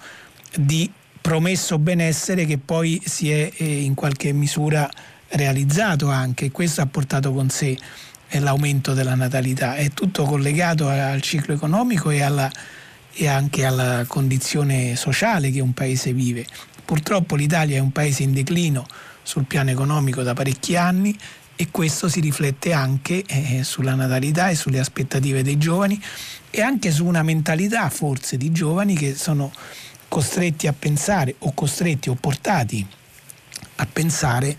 di promesso benessere che poi si è eh, in qualche misura realizzato anche. Questo ha portato con sé è l'aumento della natalità, è tutto collegato al ciclo economico e, alla, e anche alla condizione sociale che un paese vive. Purtroppo l'Italia è un paese in declino sul piano economico da parecchi anni e questo si riflette anche eh, sulla natalità e sulle aspettative dei giovani e anche su una mentalità forse di giovani che sono costretti a pensare o costretti o portati a pensare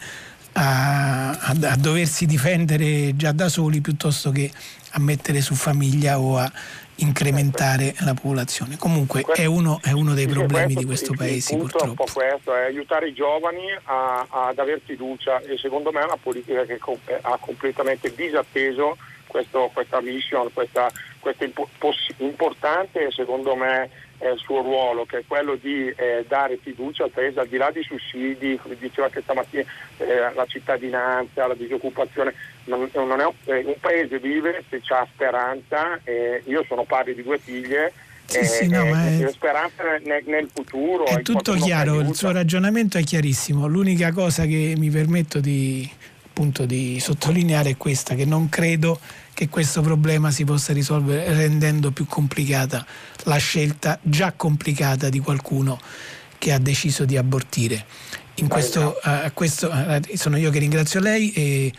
a, a, a, doversi difendere già da soli piuttosto che a mettere su famiglia o a incrementare la popolazione. Comunque è uno, è uno dei problemi di questo paese il purtroppo. È un po' questo, è aiutare i giovani a, ad avere fiducia e secondo me è una politica che ha completamente disatteso questo, questa mission, questa, questa importante secondo me eh, il suo ruolo, che è quello di eh, dare fiducia al Paese, al di là dei sussidi, come diceva anche stamattina, eh, la cittadinanza, la disoccupazione. Non, non un, eh, un, Paese vive se c'è speranza, io sono padre di due figlie. Sì, sì, no, è... speranza nel, nel, futuro. È tutto chiaro, il suo ragionamento è chiarissimo. L'unica cosa che mi permetto di, appunto, di sottolineare è questa, che non credo che questo problema si possa risolvere rendendo più complicata la scelta già complicata di qualcuno che ha deciso di abortire. Questo, uh, questo, uh, sono io che ringrazio lei e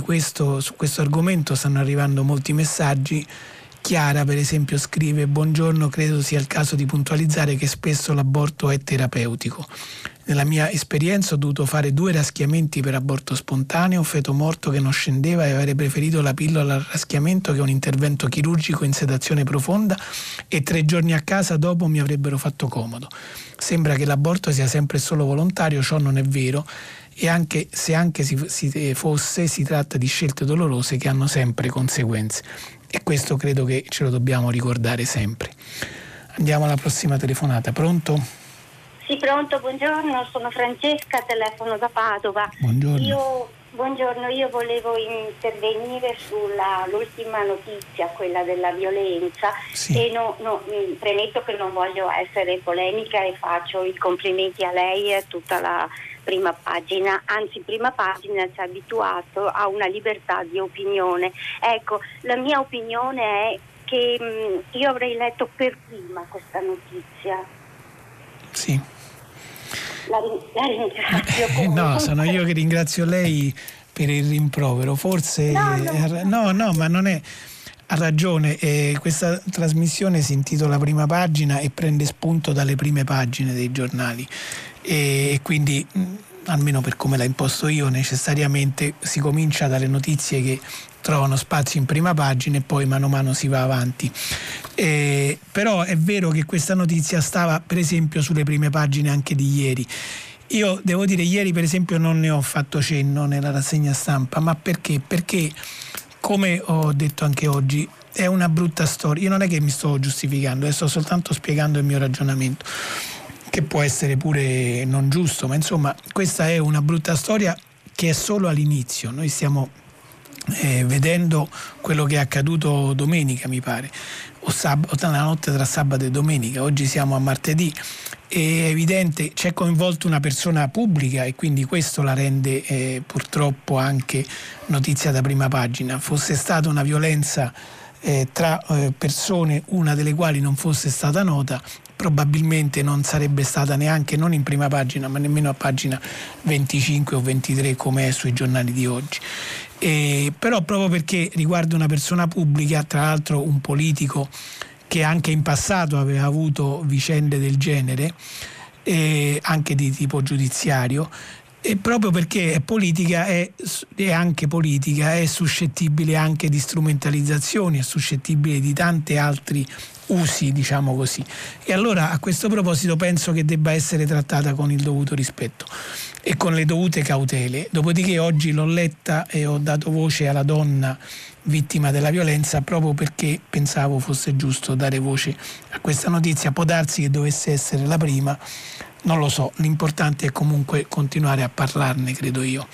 questo, su questo argomento stanno arrivando molti messaggi. Chiara, per esempio, scrive: Buongiorno, credo sia il caso di puntualizzare che spesso l'aborto è terapeutico. Nella mia esperienza ho dovuto fare due raschiamenti per aborto spontaneo, un feto morto che non scendeva e avrei preferito la pillola al raschiamento che un intervento chirurgico in sedazione profonda e tre giorni a casa dopo mi avrebbero fatto comodo. Sembra che l'aborto sia sempre solo volontario, ciò non è vero e anche se anche si, si fosse si tratta di scelte dolorose che hanno sempre conseguenze e questo credo che ce lo dobbiamo ricordare sempre. Andiamo alla prossima telefonata, pronto? Sì, pronto, buongiorno, sono Francesca, telefono da Padova. Buongiorno. Io, buongiorno, io volevo intervenire sull'ultima notizia, quella della violenza sì. e no, no, premetto che non voglio essere polemica e faccio i complimenti a lei e a tutta la prima pagina, anzi prima pagina ci ha abituato a una libertà di opinione. Ecco, la mia opinione è che mh, io avrei letto per prima questa notizia. Sì. La, la ringrazio. no, sono io che ringrazio lei per il rimprovero. Forse no, no, no, no ma non è. Ha ragione, eh, questa trasmissione si intitola Prima pagina e prende spunto dalle prime pagine dei giornali e quindi almeno per come l'ha imposto io, necessariamente si comincia dalle notizie che trovano spazio in prima pagina e poi mano a mano si va avanti. Eh, però è vero che questa notizia stava per esempio sulle prime pagine anche di ieri. Io devo dire, ieri per esempio non ne ho fatto cenno nella rassegna stampa, ma perché? Perché, come ho detto anche oggi, è una brutta storia. Io non è che mi sto giustificando, eh, sto soltanto spiegando il mio ragionamento che può essere pure non giusto, ma insomma questa è una brutta storia che è solo all'inizio. Noi stiamo eh, vedendo quello che è accaduto domenica, mi pare, o, sab- la notte tra sabato e domenica, oggi siamo a martedì. È evidente, c'è coinvolta una persona pubblica e quindi questo la rende eh, purtroppo anche notizia da prima pagina. Fosse stata una violenza eh, tra eh, persone, una delle quali non fosse stata nota, probabilmente non sarebbe stata neanche non in prima pagina ma nemmeno a pagina 25 o 23 come è sui giornali di oggi. E, però proprio perché riguarda una persona pubblica, tra l'altro un politico che anche in passato aveva avuto vicende del genere, eh, anche di tipo giudiziario, e proprio perché è politica, è, è, anche politica, è suscettibile anche di strumentalizzazioni, è suscettibile di tanti altri usi, diciamo così. E allora a questo proposito penso che debba essere trattata con il dovuto rispetto e con le dovute cautele. Dopodiché oggi l'ho letta e ho dato voce alla donna vittima della violenza proprio perché pensavo fosse giusto dare voce a questa notizia. Può darsi che dovesse essere la prima, non lo so, l'importante è comunque continuare a parlarne, credo io.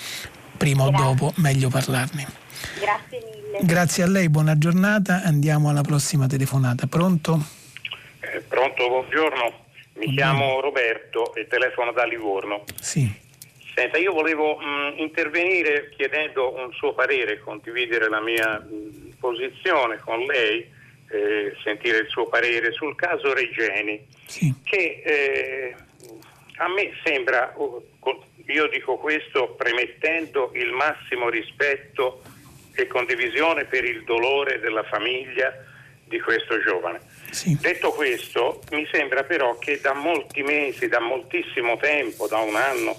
Prima o dopo, meglio parlarne. Grazie mille. Grazie a lei, buona giornata. Andiamo alla prossima telefonata. Pronto? Eh, pronto, buongiorno. Mi buongiorno. chiamo Roberto e telefono da Livorno. Sì. Senta, io volevo mh, mm, intervenire chiedendo un suo parere, condividere la mia mh, mm, posizione con lei, eh, sentire il suo parere sul caso Regeni, sì. che eh, a me sembra, io dico questo premettendo il massimo rispetto e condivisione per il dolore della famiglia di questo giovane. Sì. Detto questo, mi sembra però che da molti mesi, da moltissimo tempo, da un anno,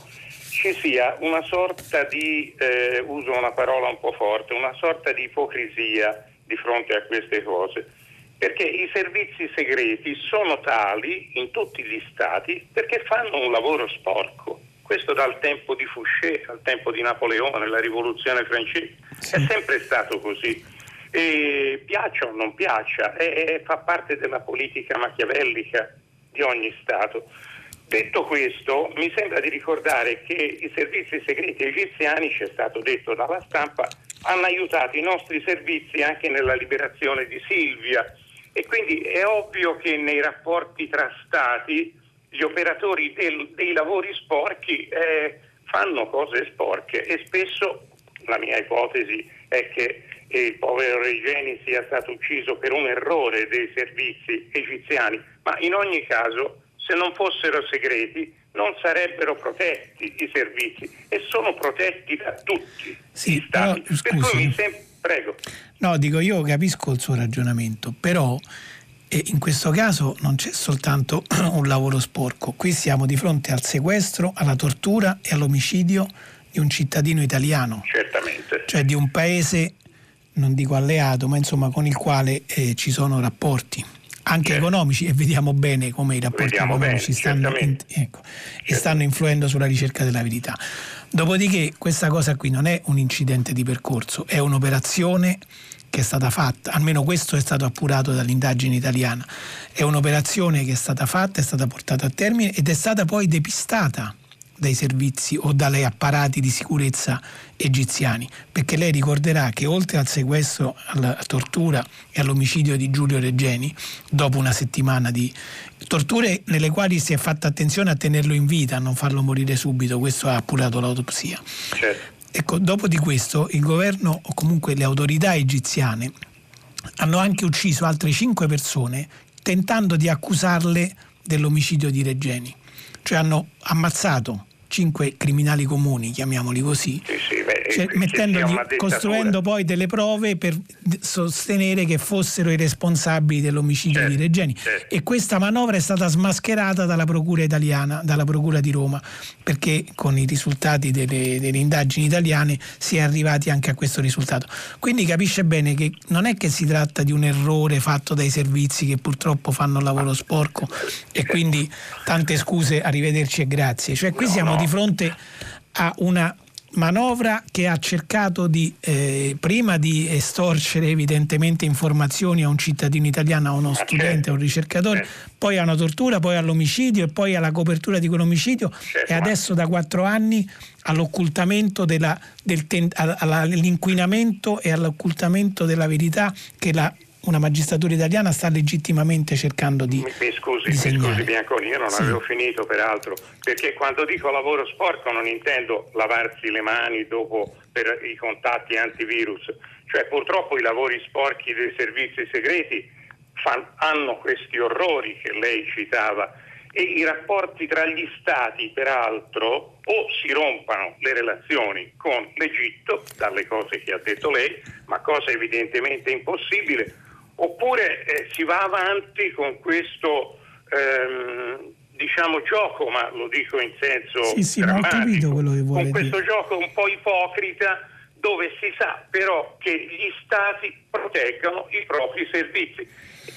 ci sia una sorta di, eh, uso una parola un po' forte, una sorta di ipocrisia di fronte a queste cose perché i servizi segreti sono tali in tutti gli stati perché fanno un lavoro sporco. Questo dal tempo di Fouché al tempo di Napoleone, la rivoluzione francese. Sì. È sempre stato così. E piaccia o non piaccia, è, fa parte della politica machiavellica di ogni Stato. Detto questo, mi sembra di ricordare che i servizi segreti egiziani, ci è stato detto dalla stampa, hanno aiutato i nostri servizi anche nella liberazione di Silvia, e quindi è ovvio che nei rapporti tra stati gli operatori del, dei lavori sporchi eh, fanno cose sporche e spesso la mia ipotesi è che il povero Regeni sia stato ucciso per un errore dei servizi egiziani, ma in ogni caso se non fossero segreti non sarebbero protetti i servizi e sono protetti da tutti sì, gli stati. Però, per cui mi sembra Prego. No, dico io capisco il suo ragionamento, però eh, in questo caso non c'è soltanto un lavoro sporco, qui siamo di fronte al sequestro, alla tortura e all'omicidio di un cittadino italiano. Certamente. Cioè di un paese, non dico alleato, ma insomma con il quale eh, ci sono rapporti anche certo. economici e vediamo bene come i rapporti vediamo economici bene, stanno, in, ecco, e stanno influendo sulla ricerca della verità. Dopodiché questa cosa qui non è un incidente di percorso, è un'operazione che è stata fatta, almeno questo è stato appurato dall'indagine italiana, è un'operazione che è stata fatta, è stata portata a termine ed è stata poi depistata dai servizi o dagli apparati di sicurezza egiziani, perché lei ricorderà che oltre al sequestro, alla tortura e all'omicidio di Giulio Reggeni, dopo una settimana di torture nelle quali si è fatta attenzione a tenerlo in vita, a non farlo morire subito, questo ha appurato l'autopsia. Certo. Ecco, dopo di questo il governo o comunque le autorità egiziane hanno anche ucciso altre cinque persone tentando di accusarle dell'omicidio di Reggeni, cioè hanno ammazzato cinque criminali comuni, chiamiamoli così, sì, sì, beh, cioè, mettendogli, costruendo poi delle prove per sostenere che fossero i responsabili dell'omicidio certo, di Regeni. Certo. E questa manovra è stata smascherata dalla Procura italiana, dalla Procura di Roma, perché con i risultati delle, delle indagini italiane si è arrivati anche a questo risultato. Quindi capisce bene che non è che si tratta di un errore fatto dai servizi che purtroppo fanno il lavoro sporco e quindi tante scuse, arrivederci e grazie. Cioè qui siamo di fronte a una manovra che ha cercato di eh, prima di estorcere evidentemente informazioni a un cittadino italiano, a uno studente, a un ricercatore, poi a una tortura, poi all'omicidio e poi alla copertura di quell'omicidio e adesso da quattro anni all'occultamento della, del, all'inquinamento e all'occultamento della verità che la una magistratura italiana sta legittimamente cercando di. Mi, mi scusi, mi scusi Bianconi, io non sì. avevo finito peraltro, perché quando dico lavoro sporco non intendo lavarsi le mani dopo per i contatti antivirus, cioè purtroppo i lavori sporchi dei servizi segreti fan, hanno questi orrori che lei citava e i rapporti tra gli stati peraltro o si rompano le relazioni con l'Egitto, dalle cose che ha detto lei, ma cosa evidentemente impossibile, oppure eh, si va avanti con questo ehm, diciamo gioco, ma lo dico in senso sì, sì, drammatico, con questo dire. gioco un po' ipocrita dove si sa però che gli stati proteggono i propri servizi.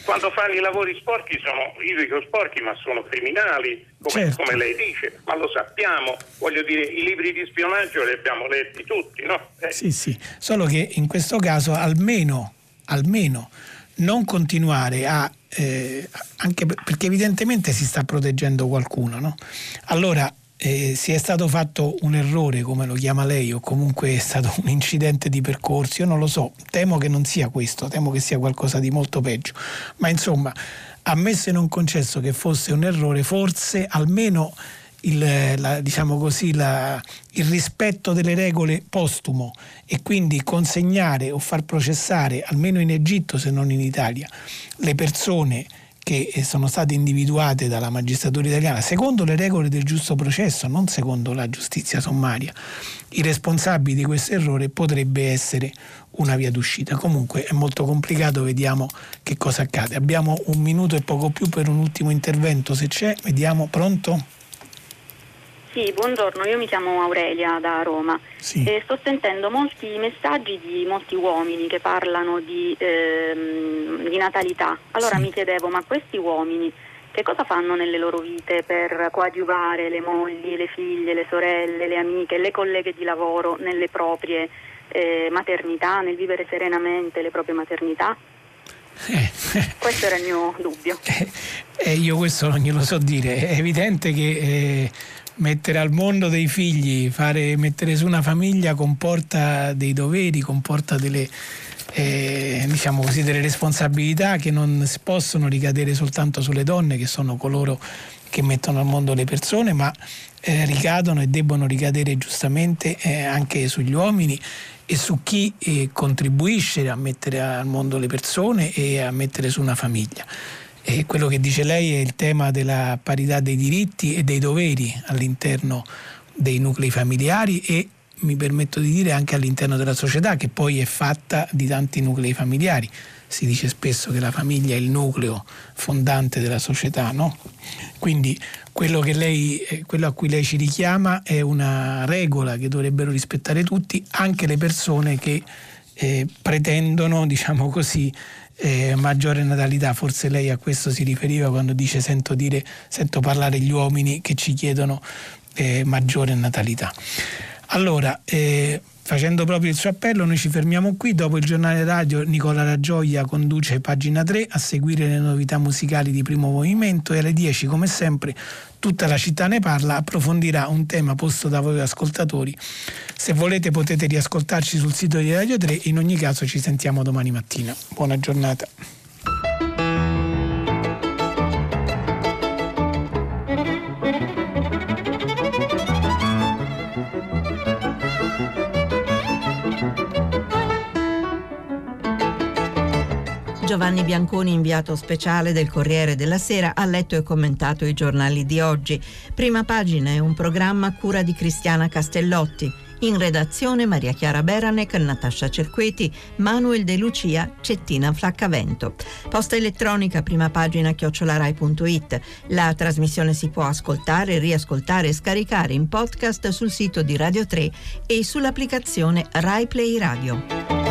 Quando fanno i lavori sporchi sono, io dico sporchi, ma sono criminali, come, certo. come, lei dice, ma lo sappiamo, voglio dire, i libri di spionaggio li abbiamo letti tutti, no? Eh. Sì, sì, solo che in questo caso almeno, almeno non continuare a eh, anche perché evidentemente si sta proteggendo qualcuno, no? Allora eh, se è stato fatto un errore, come lo chiama lei, o comunque è stato un incidente di percorso, io non lo so, temo che non sia questo, temo che sia qualcosa di molto peggio. Ma insomma, ammesso e non concesso che fosse un errore, forse almeno il, la, diciamo così, la, il rispetto delle regole postumo e quindi consegnare o far processare, almeno in Egitto se non in Italia, le persone che sono state individuate dalla magistratura italiana secondo le regole del giusto processo, non secondo la giustizia sommaria. I responsabili di questo errore potrebbe essere una via d'uscita. Comunque è molto complicato, vediamo che cosa accade. Abbiamo un minuto e poco più per un ultimo intervento, se c'è, vediamo, pronto? Sì, buongiorno, io mi chiamo Aurelia da Roma sì. e sto sentendo molti messaggi di molti uomini che parlano di, ehm, di natalità. Allora sì. mi chiedevo, ma questi uomini che cosa fanno nelle loro vite per coadiuvare le mogli, le figlie, le sorelle, le amiche, le colleghe di lavoro nelle proprie eh, maternità, nel vivere serenamente le proprie maternità? Eh, questo era il mio dubbio. Eh, eh, io questo non glielo so dire, è evidente che eh, mettere al mondo dei figli, fare, mettere su una famiglia comporta dei doveri, comporta delle, eh, diciamo così, delle responsabilità che non possono ricadere soltanto sulle donne, che sono coloro che mettono al mondo le persone, ma eh, ricadono e debbono ricadere giustamente eh, anche sugli uomini e su chi eh, contribuisce a mettere al mondo le persone e a mettere su una famiglia. E quello che dice lei è il tema della parità dei diritti e dei doveri all'interno dei nuclei familiari e mi permetto di dire anche all'interno della società che poi è fatta di tanti nuclei familiari. Si dice spesso che la famiglia è il nucleo fondante della società, no? Quindi quello, lei, eh, quello a cui lei ci richiama è una regola che dovrebbero rispettare tutti, anche le persone che eh, pretendono, diciamo così, eh, maggiore natalità, forse lei a questo si riferiva quando dice sento, dire, sento parlare gli uomini che ci chiedono eh, maggiore natalità. Allora, eh, Facendo proprio il suo appello, noi ci fermiamo qui. Dopo il giornale radio, Nicola Raggioia conduce pagina 3 a seguire le novità musicali di primo movimento e alle 10, come sempre, tutta la città ne parla, approfondirà un tema posto da voi ascoltatori. Se volete potete riascoltarci sul sito di Radio 3 in ogni caso ci sentiamo domani mattina. Buona giornata. Giovanni Bianconi, inviato speciale del Corriere della Sera, ha letto e commentato i giornali di oggi. Prima pagina è un programma a cura di Cristiana Castellotti. In redazione Maria Chiara Beranec, Natascia Cerqueti, Manuel De Lucia, Cettina Flaccavento. Posta elettronica, prima pagina chiocciolarai.it. La trasmissione si può ascoltare, riascoltare e scaricare in podcast sul sito di Radio 3 e sull'applicazione Rai Play Radio.